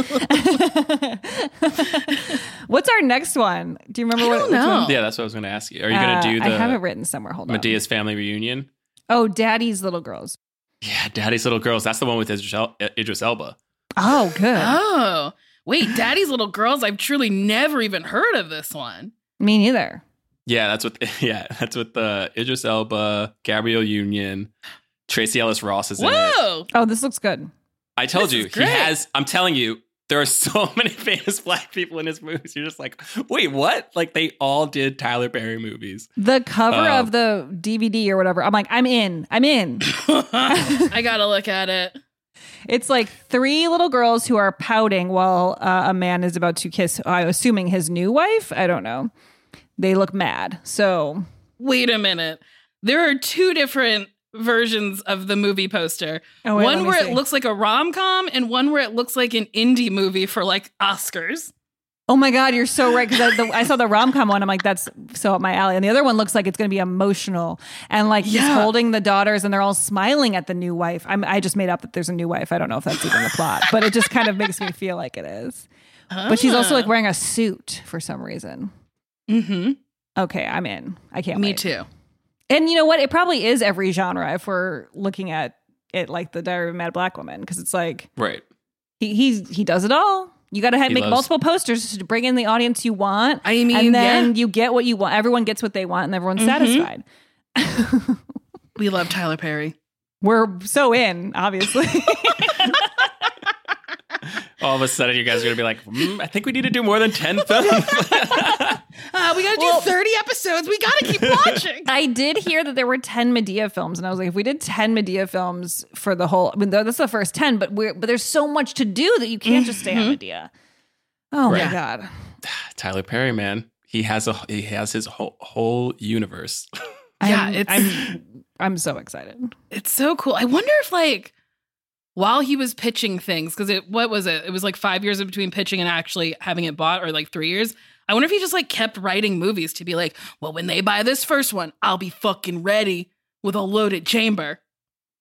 What's our next one? Do you remember I what? don't know. one? Yeah, that's what I was going to ask you. Are you going Uh, to do I have it written somewhere. Hold on. Madea's family reunion? Oh, Daddy's little girls. Yeah, Daddy's Little Girls. That's the one with Idris, Idris Elba. Oh, good. Oh, wait, Daddy's Little Girls. I've truly never even heard of this one. Me neither. Yeah, that's what. Yeah, that's with the Idris Elba, Gabrielle Union, Tracee Ellis Ross is in it. Whoa. Oh, this looks good. I told This you he has. I'm telling you, there are so many famous black people in his movies. You're just like, wait, what? Like they all did Tyler Perry movies. The cover Oh. of the DVD or whatever. I'm like, I'm in. I'm in. I gotta look at it. It's like three little girls who are pouting while uh, a man is about to kiss, I'm assuming his new wife. I don't know. They look mad. So, Wait a minute. There are two different versions of the movie poster. Oh, wait, one where see. it looks like a rom com, and one where it looks like an indie movie for like Oscars. oh my God, you're so right. Because I, I saw the rom com one. I'm like, that's so up my alley. And the other one looks like it's going to be emotional. And like he's holding the daughters and they're all smiling at the new wife. I'm, I just made up that there's a new wife. I don't know if that's even the plot, but it just kind of makes me feel like it is. But she's also like ah. wearing a suit for some reason. Mm-hmm. Okay, I'm in. I can't Me wait. too. And you know what? It probably is every genre if we're looking at it like the Diary of a Mad Black Woman, because it's like Right. he he's he does it all. You got to make loves- multiple posters to bring in the audience you want. I mean, and then yeah. you get what you want. Everyone gets what they want, and everyone's Mhm. satisfied. We love Tyler Perry. We're so in, obviously. All of a sudden, you guys are gonna be like, mm, I think we need to do more than ten films. Uh, we gotta Well- do 30 episodes. We gotta keep watching. I did hear that there were 10 Madea films, and I was like, if we did 10 Madea films for the whole, I mean, that's the first 10, but we're, but there's so much to do that you can't just stay on Madea. Oh Right. my God. Tyler Perry, man, he has a he has his whole whole universe. Yeah, I'm, it's- I'm, I'm so excited. It's so cool. I wonder if like while he was pitching things, because it what was it? It was like five years in between pitching and actually having it bought, or like three years. I wonder if he just like kept writing movies to be like, well, when they buy this first one, I'll be fucking ready with a loaded chamber.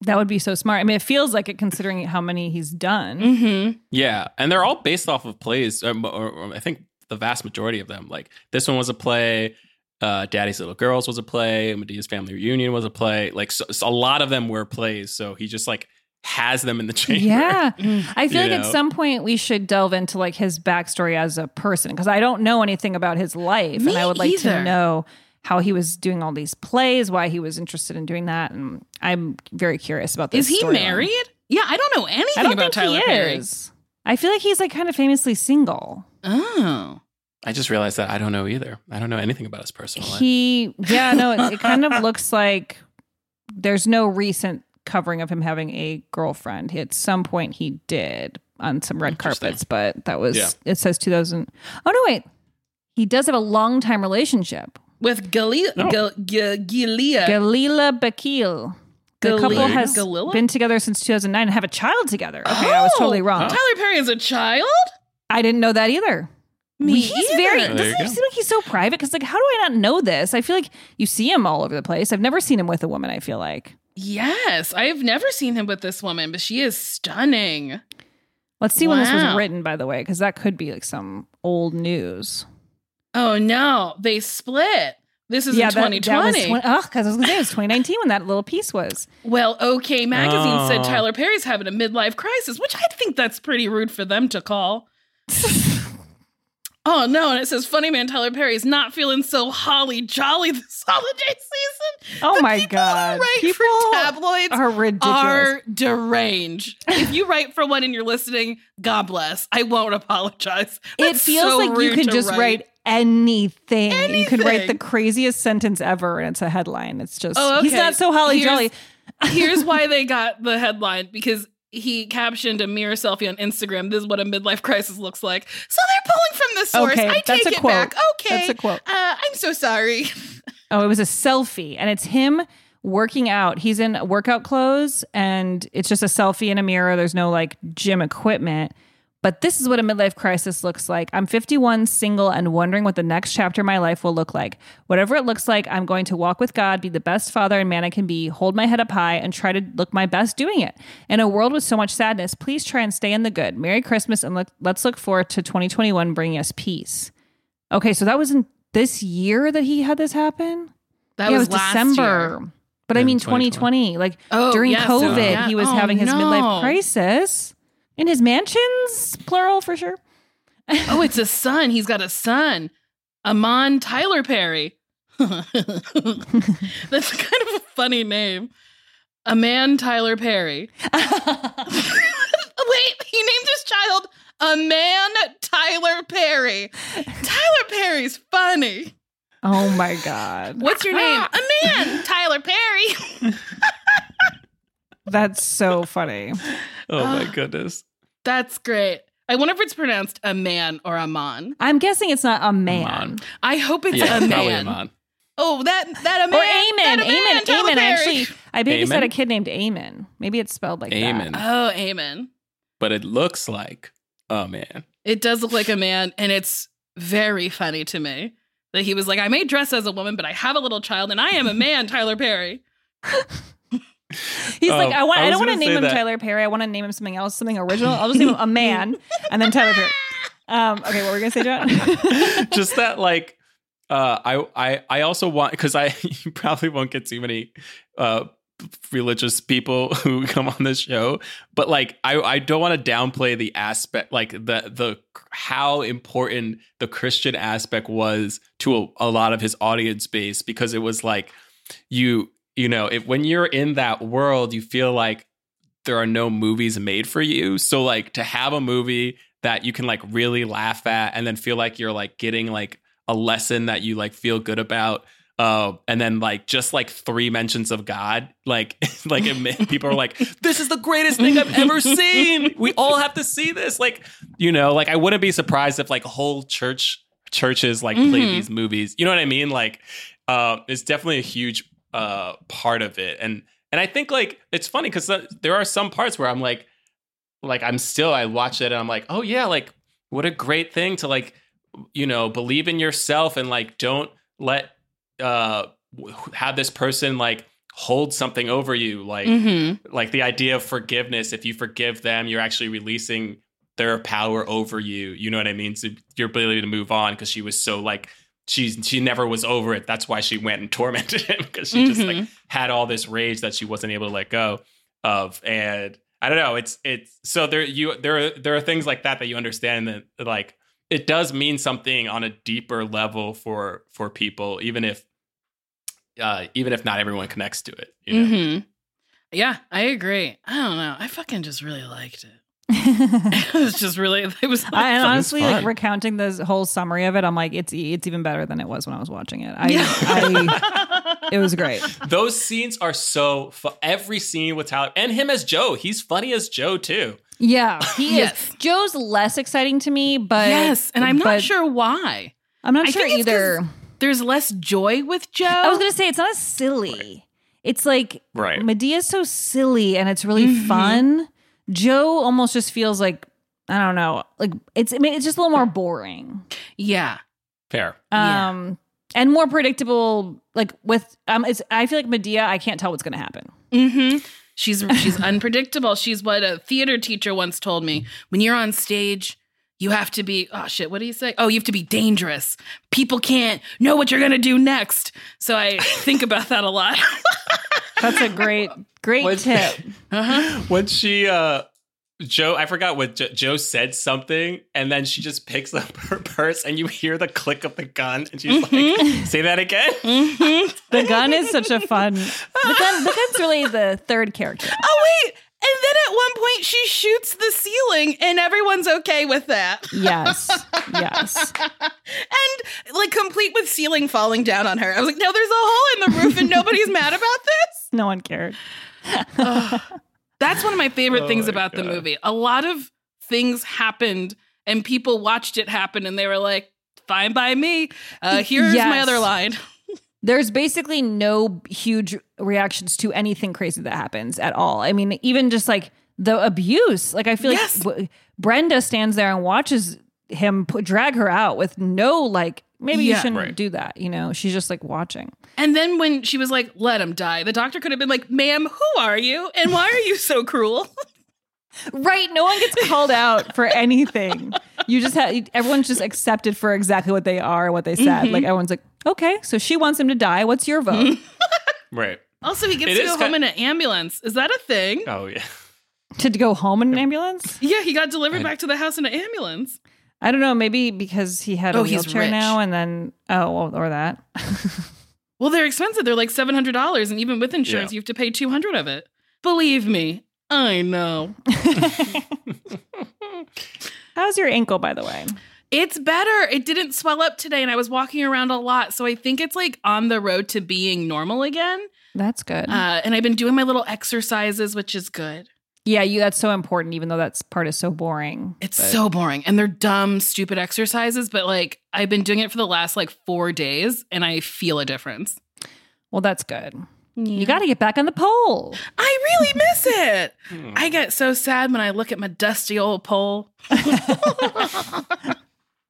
That would be so smart. I mean, it feels like it considering how many he's done. Mm-hmm. yeah, and they're all based off of plays. Or, or, or I think the vast majority of them. Like this one was a play. Uh, Daddy's Little Girls was a play. Madea's Family Reunion was a play. Like so, so a lot of them were plays. So he just like has them in the chamber. Yeah. Mm. I feel You like at some point we should delve into like his backstory as a person because I don't know anything about his life. Me and I would like to know how he was doing all these plays, why he was interested in doing that. And I'm very curious about this. Is he storyline. married? Yeah, I don't know anything I don't about think Tyler he Perry. is. I feel like he's like kind of famously single. Oh. I just realized that I don't know either. I don't know anything about his personal life. He, yeah, no, it, it kind of looks like there's no recent covering of him having a girlfriend. At some point, he did on some red carpets, but that was Yeah. it says 2000. Oh no, wait, he does have a long time relationship. With Galila, Oh. Gal- Ga- Gilead. Gelila Bekele. The Galila? couple has Galila? been together since 2009 and have a child together. Okay, I was oh, totally wrong. Tyler Perry is a child? I didn't know that either. Me he's very either. There doesn't he seem like he's so private? Because like, how do I not know this? I feel like you see him all over the place. I've never seen him with a woman. I feel like. Yes, I've never seen him with this woman, but she is stunning. Let's see when this was written, by the way, because that could be like some old news. Oh no, they split. This is in that- that was 2020. oh, because I was gonna say it was 2019 when that little piece was. well, OK Magazine said Oh. Tyler Perry's having a midlife crisis, which I think that's pretty rude for them to call. oh no, and it says funny man Tyler Perry is not feeling so holly jolly this holiday season. Oh The my people God. Who write People for tabloids are ridiculous. Are deranged. if you write for one and you're listening, God bless. I won't apologize. It feels so like you can just write anything. You could write the craziest sentence ever, and it's a headline. It's just Oh, he's not so holly Here's- jolly. Here's why they got the headline because he captioned a mirror selfie on Instagram. This is what a midlife crisis looks like. So they're pulling from the source. Okay, I take that's a it quote. back. Okay, That's a quote. Uh, I'm so sorry. Oh, it was a selfie, and it's him working out. He's in workout clothes, and it's just a selfie in a mirror. There's no like gym equipment. But this is what a midlife crisis looks like. I'm 51, single, and wondering what the next chapter of my life will look like. Whatever it looks like, I'm going to walk with God, be the best father and man I can be, hold my head up high, and try to look my best doing it. In a world with so much sadness, please try and stay in the good. Merry Christmas, and look, let's look forward to 2021 bringing us peace. Okay, so that was in this year that he had this happen? That yeah, was it was last December. year. But I mean 2020. 2020. Like Oh, during yeah, so- COVID, yeah. he was Oh, having his no. midlife crisis in his mansions, plural for sure. oh, it's a son. He's got a son, Aman Tyler Perry. That's kind of a funny name. A man Tyler Perry. Wait, he named his child a man Tyler Perry. Tyler Perry's funny. Oh my god. What's your name? Ah. A man, Tyler Perry. That's so funny. Oh my ah. goodness. That's great. I wonder if it's pronounced a man or a man. I'm guessing it's not a man. Amon. I hope it's Yeah, a probably man. Amon. Oh, that that a man. Or Amen. that a man, Amen. Amen. Actually, I babysat Amen? a kid named Amen. Maybe it's spelled like Amen. that. Oh, amen. But it looks like oh man. It does look like a man, and it's very funny to me that he was like, I may dress as a woman, but I have a little child, and I am a man, Tyler Perry. He's Oh, like, I want. I I, don't want to name him that- Tyler Perry. I want to name him something else, something original. I'll just name him a man, and then Tyler Perry. Um, okay, what were we gonna say, Jon? just that like uh i i i also want because i you probably won't get too many uh religious people who come on this show but like i i don't want to downplay the aspect like the the how important the christian aspect was to a, a lot of his audience base because it was like you you know if when you're in that world you feel like there are no movies made for you so like to have a movie that you can like really laugh at and then feel like you're like getting like a lesson that you like feel good about uh, and then like just like three mentions of God, like like people are like, "This is the greatest thing I've ever seen." We all have to see this. Like, you know, like I wouldn't be surprised if like whole church churches like play Mhm. these movies. You know what I mean? Like, uh, it's definitely a huge uh part of it, and and I think like it's funny because there are some parts where I'm like, like I'm still I watch it and I'm like, oh yeah, like what a great thing to like you know believe in yourself and like don't let uh have this person like hold something over you like Mhm. like the idea of forgiveness if you forgive them you're actually releasing their power over you you know what i mean so your ability to move on because she was so like she's she never was over it that's why she went and tormented him because she just like Mhm. had all this rage that she wasn't able to let go of and i don't know it's it's so there you there are there are things like that that you understand that like it does mean something on a deeper level for for people even if uh even if not everyone connects to it you know Mhm. Yeah, I agree. I don't know. I fucking just really liked it. it was just really. It was. I and fun. honestly, like recounting this whole summary of it, I'm like, it's e- it's even better than it was when I was watching it. I, I it was great. Those scenes are so fu- every scene with Tyler and him as Joe. He's funny as Joe too. Yeah, he Yes. is. Joe's less exciting to me, but yes, and I'm not sure why. I'm not I sure think it's 'cause either. There's less joy with Joe. I was gonna say it's not as silly. It's like Right. Madea's so silly and it's really Mhm. fun. Joe almost just feels like I don't know. Like it's I mean it's just a little more boring. Yeah. Fair. Um and more predictable like with um it's I feel like Madea I can't tell what's going to happen. Mm-hmm. She's she's unpredictable. She's what a theater teacher once told me. When you're on stage, you have to be oh shit, what do you say? Oh, you have to be dangerous. People can't know what you're gonna do next. So I think about that a lot. That's a great great When- tip. Uh-huh. when she uh Joe, I forgot what jo- Joe said something, and then she just picks up her purse, and you hear the click of the gun, and she's Mm-hmm. like, "Say that again." The gun is such a fun. The gun the gun's really the third character. Oh wait. And then at one point she shoots the ceiling and everyone's okay with that. Yes. Yes. and like complete with ceiling falling down on her. I was like, no, there's a hole in the roof and nobody's mad about this. No one cared. That's one of my favorite Oh things my about the movie. A lot of things happened and people watched it happen and they were like, fine by me. Uh, here's my other line. There's basically no huge reactions to anything crazy that happens at all. I mean, even just like the abuse. Like I feel Yes. like w- Brenda stands there and watches him put, drag her out with no like. Maybe you shouldn't Right. do that. You know, she's just like watching. And then when she was like, let him die, the doctor could have been like, ma'am, who are you? And why are you so cruel? Right. No one gets called out for anything. You just have everyone's just accepted for exactly what they are, what they said. Mhm. Like everyone's like, okay, so she wants him to die. What's your vote? right. Also, he gets It to go ki- home in an ambulance. Is that a thing? Oh yeah. to go home in an ambulance? Yeah, he got delivered back to the house in an ambulance. I don't know. Maybe because he had a Oh, he's wheelchair rich. now, and then oh, well, or that. Well, they're expensive. They're like seven hundred dollars, and even with insurance, Yeah. you have to pay two hundred of it. Believe me, I know. How's your ankle, by the way? It's better. It didn't swell up today, and I was walking around a lot, so I think it's like on the road to being normal again. That's good. Uh, and I've been doing my little exercises, which is good. yeah, you. That's so important, even though that part is so boring. It's But- so boring, and they're dumb, stupid exercises. But like, I've been doing it for the last like four days, and I feel a difference. well. That's good. You got to get back on the pole. I really miss it. I get so sad when I look at my dusty old pole.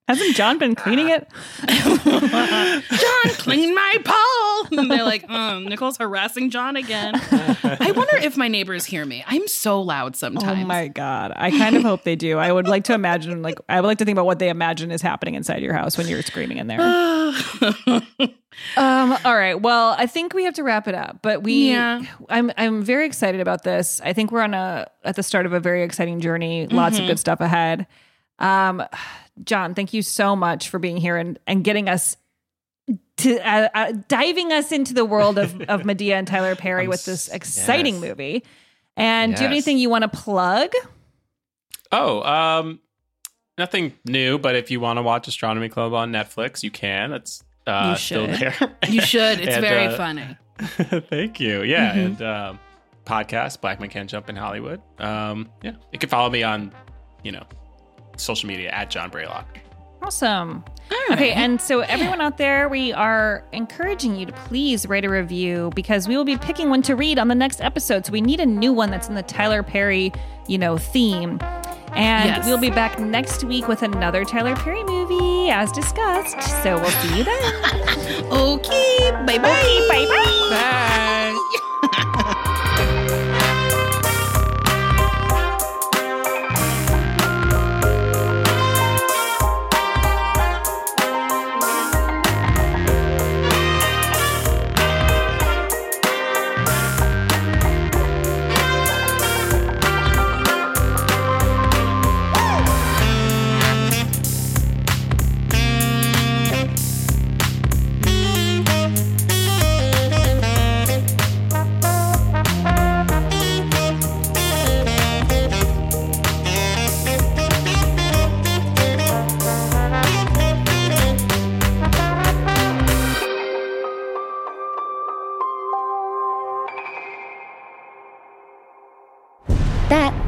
Hasn't John been cleaning it? John, clean my pole. And they're like, oh, Nicole's harassing John again. I wonder if my neighbors hear me. I'm so loud sometimes. Oh my god! I kind of hope they do. I would like to imagine, like, I would like to think about what they imagine is happening inside your house when you're screaming in there. Um, all right. Well, I think we have to wrap it up. But we Yeah. I'm I'm very excited about this. I think we're on a at the start of a very exciting journey. Lots of Mhm. good stuff ahead. Um Jon, thank you so much for being here and and getting us to uh, uh, diving us into the world of of Madea and Tyler Perry I'm with this exciting yes. movie. And do you have anything you want to plug? Oh, um, nothing new, but if you want to watch Astronomy Club on Netflix, you can. That's uh, You still there. You should. It's And, very uh, funny. Thank you. Yeah, Mhm. and um, podcast Black Men Can't Jump in Hollywood. Um, yeah, you can follow me on, you know, social media at Jon Braylock. Awesome. Okay, and so everyone out there, we are encouraging you to please write a review because we will be picking one to read on the next episode. So we need a new one that's in the Tyler Perry, you know, theme. And Yes. we'll be back next week with another Tyler Perry movie, as discussed. So we'll see you then. Okay, bye bye. bye bye. Bye.